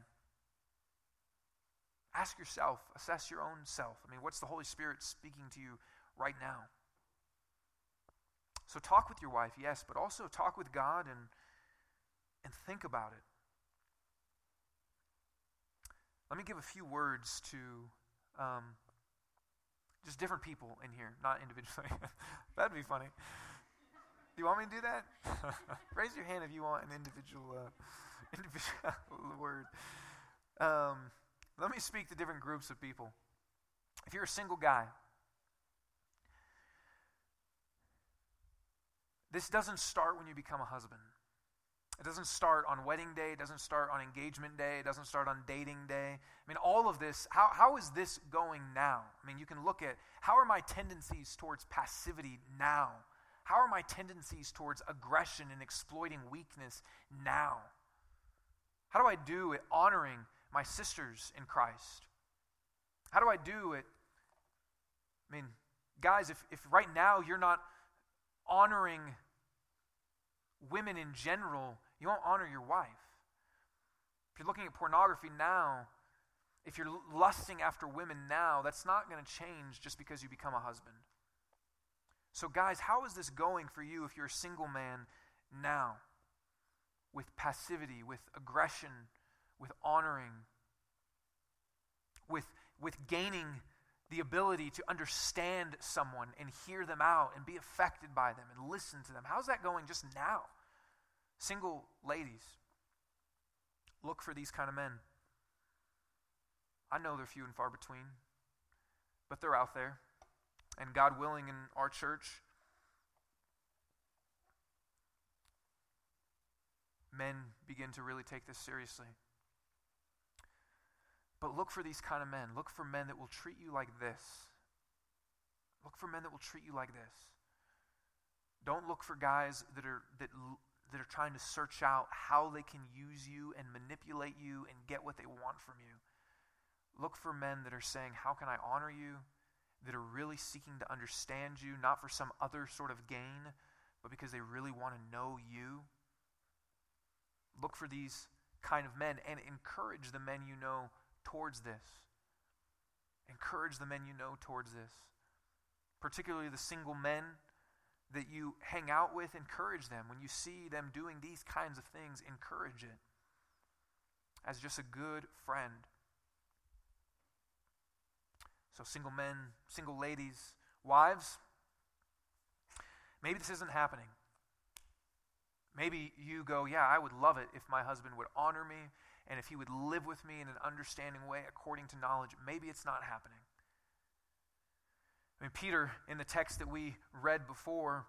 Ask yourself, assess your own self. I mean, what's the Holy Spirit speaking to you right now? So talk with your wife, yes, but also talk with God and, and think about it. Let me give a few words to um, just different people in here, not individually. [laughs] That'd be funny. Do you want me to do that? [laughs] Raise your hand if you want an individual, uh, [laughs] individual word. Um, let me speak to different groups of people. If you're a single guy, this doesn't start when you become a husband. It doesn't start on wedding day. It doesn't start on engagement day. It doesn't start on dating day. I mean, all of this, how, how is this going now? I mean, you can look at how are my tendencies towards passivity now? How are my tendencies towards aggression and exploiting weakness now? How do I do at honoring my sisters in Christ? How do I do it? I mean, guys, if, if right now you're not honoring women in general, you won't honor your wife. If you're looking at pornography now, if you're lusting after women now, that's not going to change just because you become a husband. So, guys, how is this going for you if you're a single man now? With passivity, with aggression, with honoring, with, with gaining the ability to understand someone and hear them out and be affected by them and listen to them. How's that going just now? Single ladies, look for these kind of men. I know they're few and far between, but they're out there. And God willing, in our church, men begin to really take this seriously. But look for these kind of men. Look for men that will treat you like this. Look for men that will treat you like this. Don't look for guys that are that that are trying to search out how they can use you and manipulate you and get what they want from you. Look for men that are saying, "How can I honor you?" that are really seeking to understand you not for some other sort of gain, but because they really want to know you. Look for these kind of men and encourage the men you know towards this. Encourage the men you know towards this. Particularly the single men that you hang out with, encourage them. When you see them doing these kinds of things, encourage it as just a good friend. So, single men, single ladies, wives, maybe this isn't happening. Maybe you go, Yeah, I would love it if my husband would honor me and if he would live with me in an understanding way according to knowledge, maybe it's not happening. I mean, Peter, in the text that we read before,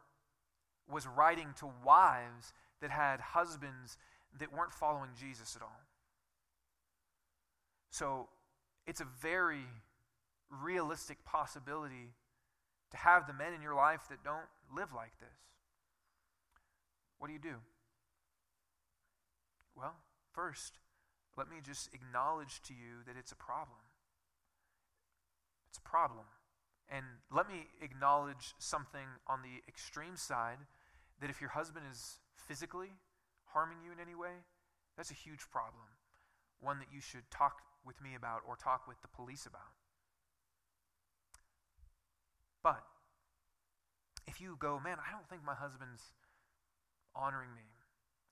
was writing to wives that had husbands that weren't following Jesus at all. So it's a very realistic possibility to have the men in your life that don't live like this. What do you do? Well, first, let me just acknowledge to you that it's a problem. It's a problem. And let me acknowledge something on the extreme side that if your husband is physically harming you in any way, that's a huge problem. One that you should talk with me about or talk with the police about. But if you go, man, I don't think my husband's honoring me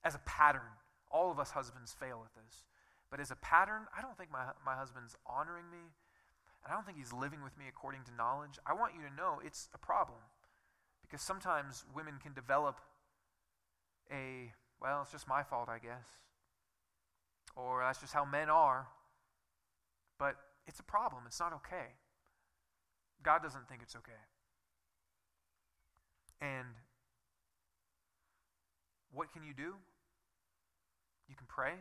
as a pattern, all of us husbands fail at this. But as a pattern, I don't think my, my husband's honoring me, and I don't think he's living with me according to knowledge. I want you to know it's a problem. Because sometimes women can develop a, well, it's just my fault, I guess. Or that's just how men are. But it's a problem. It's not okay. God doesn't think it's okay. And what can you do? You can pray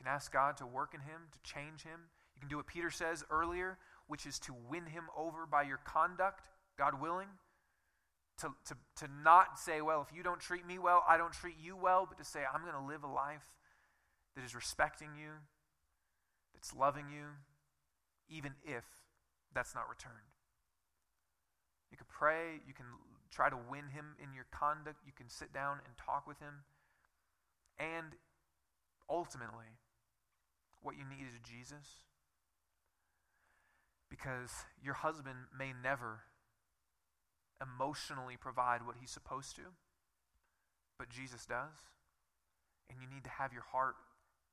can ask God to work in him, to change him. You can do what Peter says earlier, which is to win him over by your conduct, God willing. To, to, to not say, well, if you don't treat me well, I don't treat you well, but to say, I'm going to live a life that is respecting you, that's loving you, even if that's not returned. You can pray, you can try to win him in your conduct, you can sit down and talk with him. And ultimately, what you need is Jesus. because your husband may never emotionally provide what he's supposed to, but Jesus does. And you need to have your heart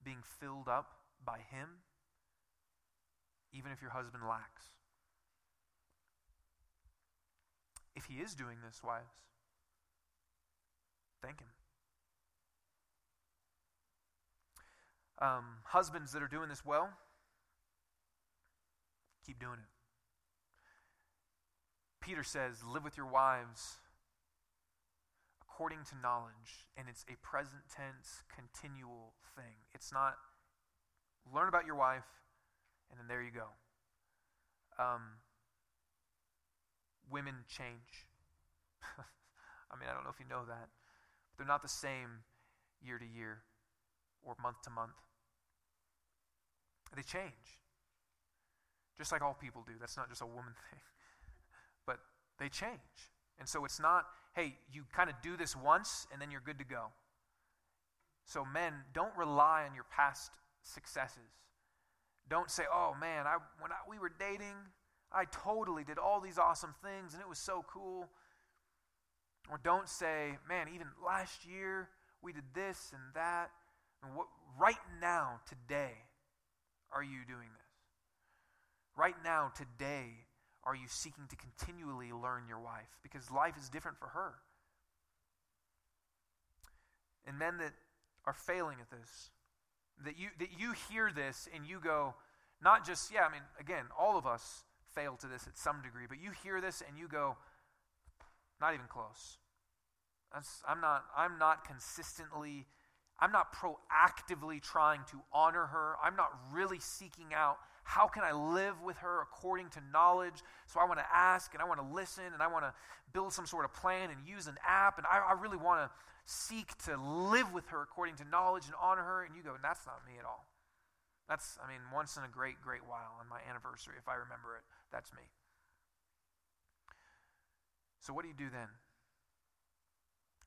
being filled up by him, even if your husband lacks. If he is doing this, wives, thank him. Um, husbands that are doing this well, keep doing it. Peter says, Live with your wives according to knowledge, and it's a present tense, continual thing. It's not learn about your wife, and then there you go. Um, women change. [laughs] I mean, I don't know if you know that. But they're not the same year to year or month to month. They change. Just like all people do. That's not just a woman [laughs] thing. But they change. And so it's not, hey, you kind of do this once and then you're good to go. So, men, don't rely on your past successes. Don't say, oh man, I, when I, we were dating, I totally did all these awesome things and it was so cool. Or don't say, man, even last year we did this and that. And what, right now, today, are you doing this? Right now, today, are you seeking to continually learn your wife? Because life is different for her. And men that are failing at this, that you, that you hear this and you go, not just, yeah, I mean, again, all of us fail to this at some degree, but you hear this and you go, not even close. That's, I'm, not, I'm not consistently, I'm not proactively trying to honor her. I'm not really seeking out how can I live with her according to knowledge. So I want to ask and I want to listen and I want to build some sort of plan and use an app. And I, I really want to seek to live with her according to knowledge and honor her. And you go, that's not me at all. That's, I mean, once in a great, great while on my anniversary, if I remember it, that's me. So, what do you do then?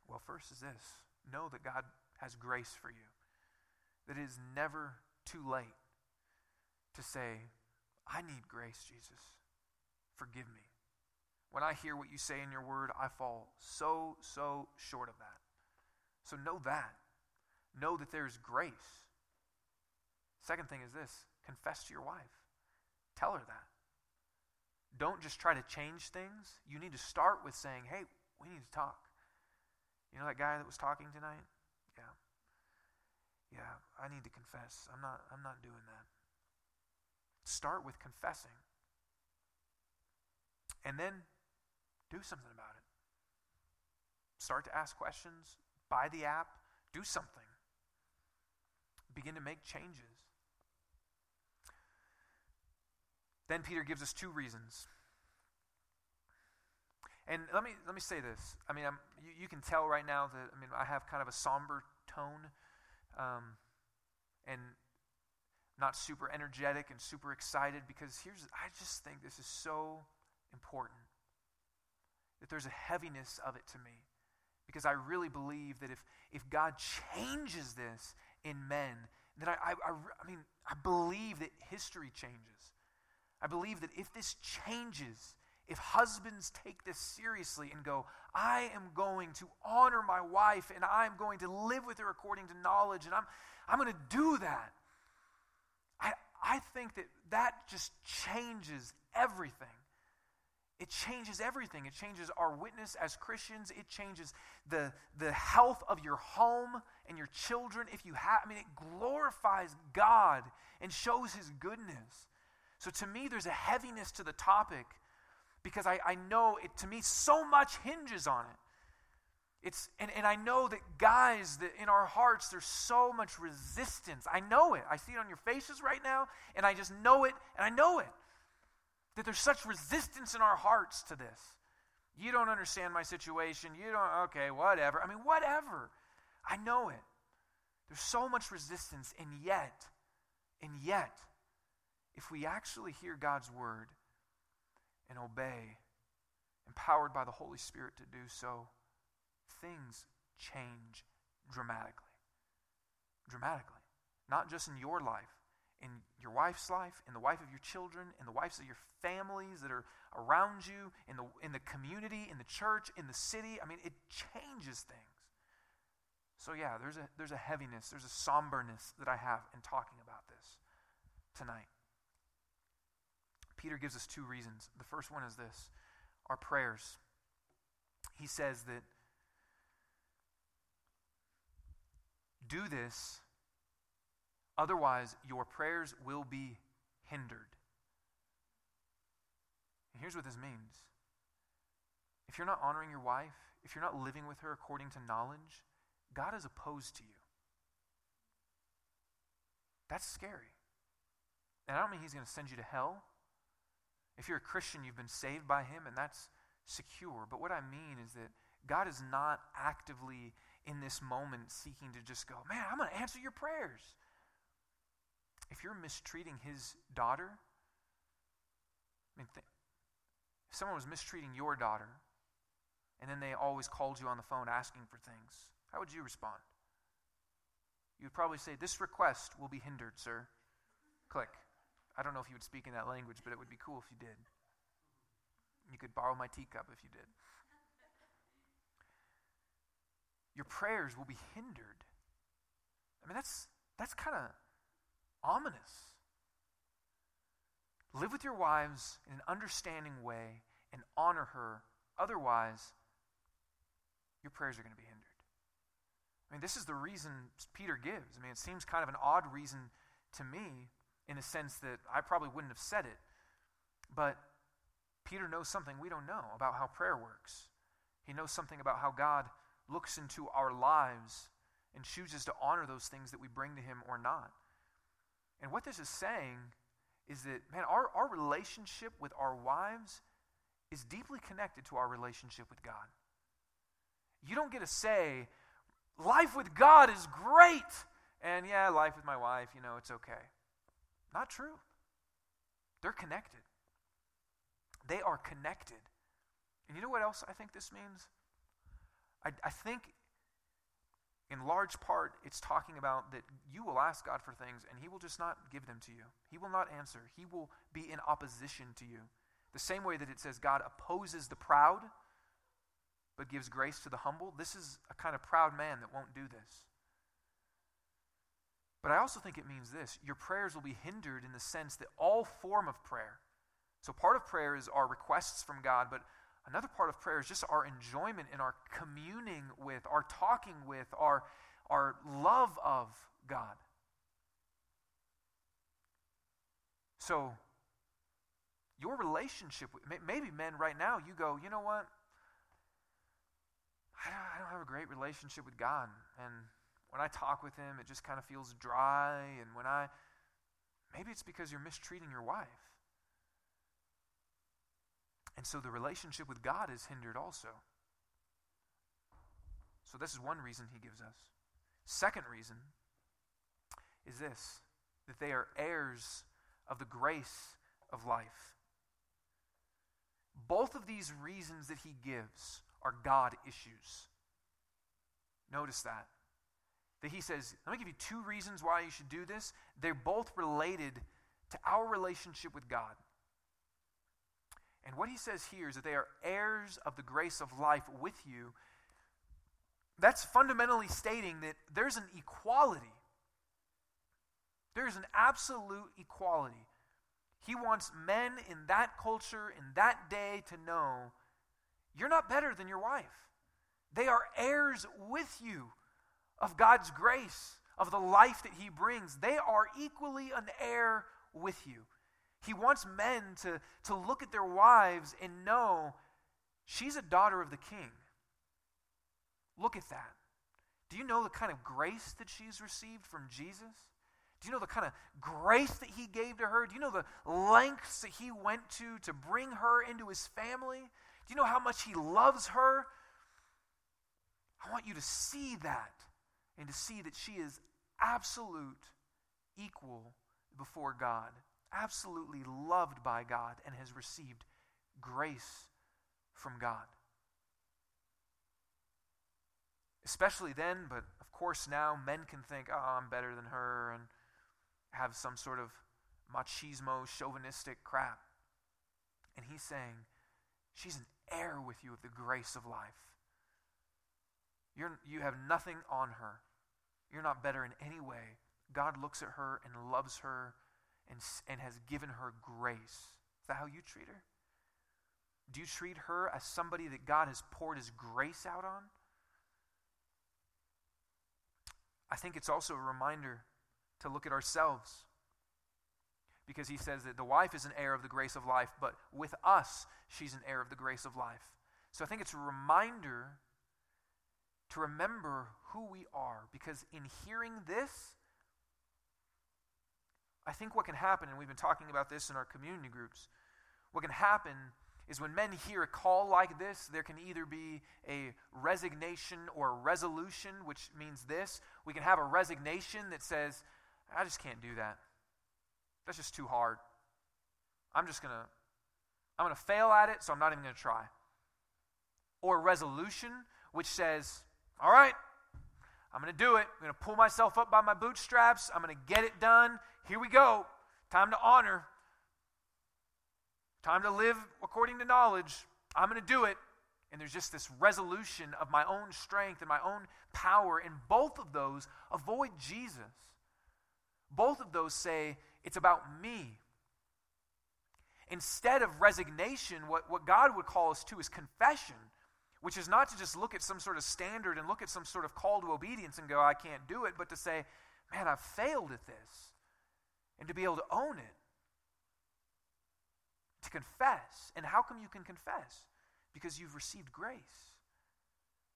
Well, first is this know that God has grace for you, that it is never too late to say, I need grace, Jesus. Forgive me. When I hear what you say in your word, I fall so, so short of that. So know that. Know that there's grace. Second thing is this confess to your wife. Tell her that. Don't just try to change things. You need to start with saying, hey, we need to talk. You know that guy that was talking tonight? Yeah. I need to confess. I'm not I'm not doing that. Start with confessing. And then do something about it. Start to ask questions, buy the app, do something. Begin to make changes. Then Peter gives us two reasons. And let me let me say this. I mean, you, you, can tell right now that I mean I have kind of a somber tone, um, and not super energetic and super excited because here's I just think this is so important that there's a heaviness of it to me because I really believe that if if God changes this in men, then I I, I, I mean I believe that history changes. I believe that if this changes, if husbands take this seriously and go, I am going to honor my wife and I'm going to live with her according to knowledge and I'm, I'm going to do that, I, I think that that just changes everything. It changes everything. It changes our witness as Christians. It changes the, the health of your home and your children. If you have, I mean, it glorifies God and shows His goodness. So to me, there's a heaviness to the topic because I, I know it, to me, so much hinges on it. It's, and, and I know that guys, that in our hearts, there's so much resistance. I know it. I see it on your faces right now, and I just know it, and I know it. That there's such resistance in our hearts to this. You don't understand my situation. You don't, okay, whatever. I mean, whatever. I know it. There's so much resistance, and yet, and yet, if we actually hear God's word and obey, empowered by the Holy Spirit to do so, things change dramatically. Dramatically. Not just in your life, in your wife's life, in the wife of your children, in the wives of your families that are around you, in the, in the community, in the church, in the city. I mean, it changes things. So, yeah, there's a, there's a heaviness, there's a somberness that I have in talking about this tonight. Peter gives us two reasons. The first one is this our prayers. He says that do this, otherwise, your prayers will be hindered. And here's what this means if you're not honoring your wife, if you're not living with her according to knowledge, God is opposed to you. That's scary. And I don't mean he's going to send you to hell. If you're a Christian, you've been saved by him, and that's secure. But what I mean is that God is not actively in this moment seeking to just go, man, I'm going to answer your prayers. If you're mistreating his daughter, I mean, th- if someone was mistreating your daughter, and then they always called you on the phone asking for things, how would you respond? You would probably say, This request will be hindered, sir. Click. I don't know if you would speak in that language, but it would be cool if you did. You could borrow my teacup if you did. Your prayers will be hindered. I mean, that's, that's kind of ominous. Live with your wives in an understanding way and honor her. Otherwise, your prayers are going to be hindered. I mean, this is the reason Peter gives. I mean, it seems kind of an odd reason to me in a sense that I probably wouldn't have said it. But Peter knows something we don't know about how prayer works. He knows something about how God looks into our lives and chooses to honor those things that we bring to Him or not. And what this is saying is that, man, our, our relationship with our wives is deeply connected to our relationship with God. You don't get to say, life with God is great. And yeah, life with my wife, you know, it's okay. Not true. They're connected. They are connected. And you know what else I think this means? I, I think in large part it's talking about that you will ask God for things and He will just not give them to you. He will not answer. He will be in opposition to you. The same way that it says God opposes the proud but gives grace to the humble. This is a kind of proud man that won't do this. But I also think it means this your prayers will be hindered in the sense that all form of prayer. So, part of prayer is our requests from God, but another part of prayer is just our enjoyment and our communing with, our talking with, our, our love of God. So, your relationship, with, maybe men right now, you go, you know what? I don't, I don't have a great relationship with God. And when I talk with Him, it just kind of feels dry. And when I, maybe it's because you're mistreating your wife. And so the relationship with God is hindered also. So this is one reason He gives us. Second reason is this that they are heirs of the grace of life. Both of these reasons that he gives are God issues. Notice that. That he says, let me give you two reasons why you should do this. They're both related to our relationship with God. And what he says here is that they are heirs of the grace of life with you. That's fundamentally stating that there's an equality. There's an absolute equality. He wants men in that culture, in that day, to know you're not better than your wife. They are heirs with you of God's grace, of the life that He brings. They are equally an heir with you. He wants men to, to look at their wives and know she's a daughter of the king. Look at that. Do you know the kind of grace that she's received from Jesus? Do you know the kind of grace that he gave to her? Do you know the lengths that he went to to bring her into his family? Do you know how much he loves her? I want you to see that and to see that she is absolute equal before God, absolutely loved by God, and has received grace from God. Especially then, but of course now, men can think, oh, I'm better than her, and have some sort of machismo, chauvinistic crap. And he's saying, she's an heir with you of the grace of life. You're, you have nothing on her. You're not better in any way. God looks at her and loves her and, and has given her grace. Is that how you treat her? Do you treat her as somebody that God has poured his grace out on? I think it's also a reminder to look at ourselves. Because he says that the wife is an heir of the grace of life, but with us, she's an heir of the grace of life. So I think it's a reminder to remember who we are. Because in hearing this, I think what can happen, and we've been talking about this in our community groups, what can happen is when men hear a call like this, there can either be a resignation or a resolution, which means this. We can have a resignation that says, I just can't do that. That's just too hard. I'm just going to I'm going to fail at it, so I'm not even going to try. Or resolution which says, all right, I'm going to do it. I'm going to pull myself up by my bootstraps. I'm going to get it done. Here we go. Time to honor. Time to live according to knowledge. I'm going to do it. And there's just this resolution of my own strength and my own power. And both of those avoid Jesus. Both of those say, it's about me. Instead of resignation, what, what God would call us to is confession, which is not to just look at some sort of standard and look at some sort of call to obedience and go, I can't do it, but to say, man, I've failed at this. And to be able to own it to confess. And how come you can confess? Because you've received grace.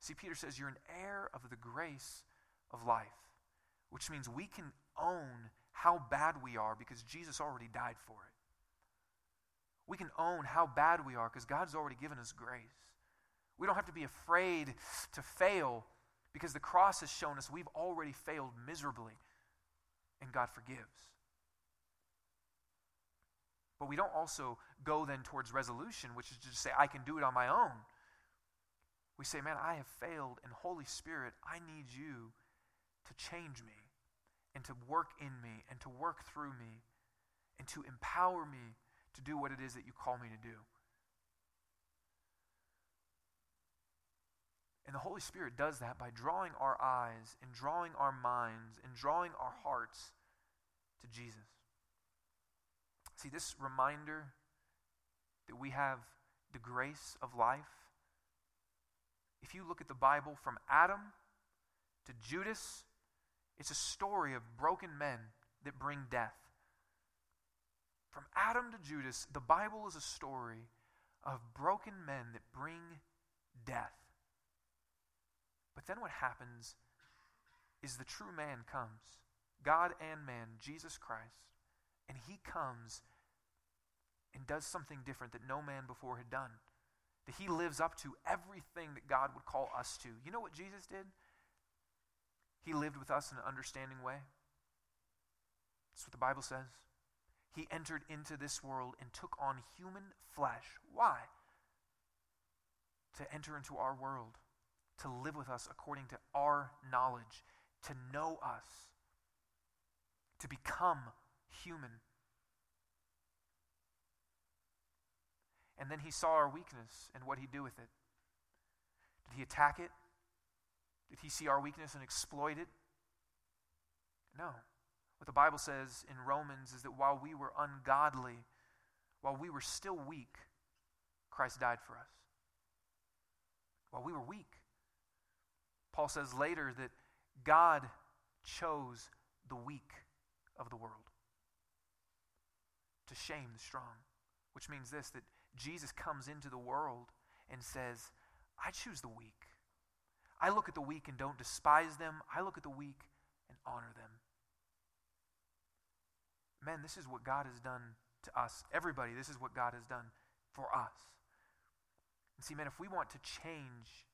See, Peter says you're an heir of the grace of life, which means we can own how bad we are because Jesus already died for it. We can own how bad we are because God's already given us grace. We don't have to be afraid to fail because the cross has shown us we've already failed miserably and God forgives. But we don't also go then towards resolution, which is to just say, I can do it on my own. We say, man, I have failed, and Holy Spirit, I need you to change me and to work in me and to work through me and to empower me to do what it is that you call me to do. And the Holy Spirit does that by drawing our eyes and drawing our minds and drawing our hearts to Jesus. See, this reminder that we have the grace of life, if you look at the Bible from Adam to Judas, it's a story of broken men that bring death. From Adam to Judas, the Bible is a story of broken men that bring death. But then what happens is the true man comes God and man, Jesus Christ. And he comes and does something different that no man before had done. That he lives up to everything that God would call us to. You know what Jesus did? He lived with us in an understanding way. That's what the Bible says. He entered into this world and took on human flesh. Why? To enter into our world, to live with us according to our knowledge, to know us, to become human. And then he saw our weakness and what he'd do with it. Did he attack it? Did he see our weakness and exploit it? No. What the Bible says in Romans is that while we were ungodly, while we were still weak, Christ died for us. While we were weak. Paul says later that God chose the weak of the world to shame the strong. Which means this that Jesus comes into the world and says, I choose the weak. I look at the weak and don't despise them. I look at the weak and honor them. Men, this is what God has done to us. Everybody, this is what God has done for us. And see, men, if we want to change,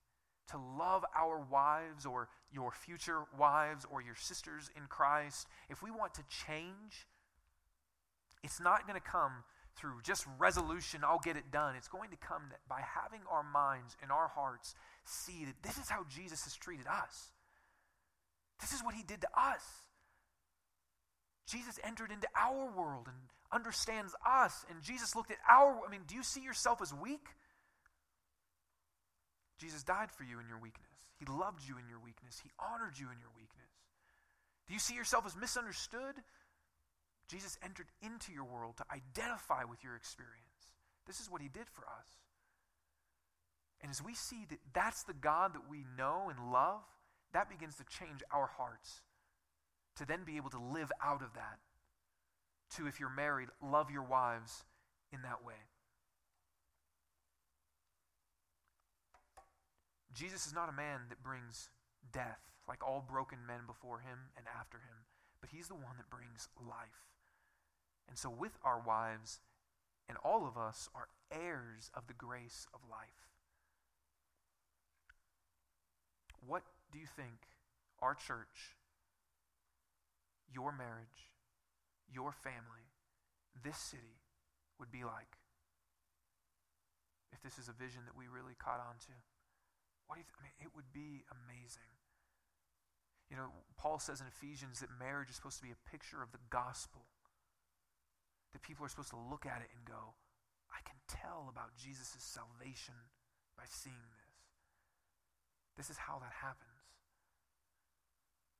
to love our wives or your future wives or your sisters in Christ, if we want to change, it's not going to come through just resolution, I'll get it done. It's going to come by having our minds and our hearts see that this is how Jesus has treated us. This is what he did to us. Jesus entered into our world and understands us. And Jesus looked at our, I mean, do you see yourself as weak? Jesus died for you in your weakness. He loved you in your weakness. He honored you in your weakness. Do you see yourself as misunderstood? Jesus entered into your world to identify with your experience. This is what he did for us. And as we see that that's the God that we know and love, that begins to change our hearts to then be able to live out of that. To, if you're married, love your wives in that way. Jesus is not a man that brings death like all broken men before him and after him, but he's the one that brings life. And so, with our wives, and all of us are heirs of the grace of life. What do you think our church, your marriage, your family, this city would be like if this is a vision that we really caught on to? What do you th- I mean, it would be amazing. You know, Paul says in Ephesians that marriage is supposed to be a picture of the gospel. That people are supposed to look at it and go, I can tell about Jesus' salvation by seeing this. This is how that happens.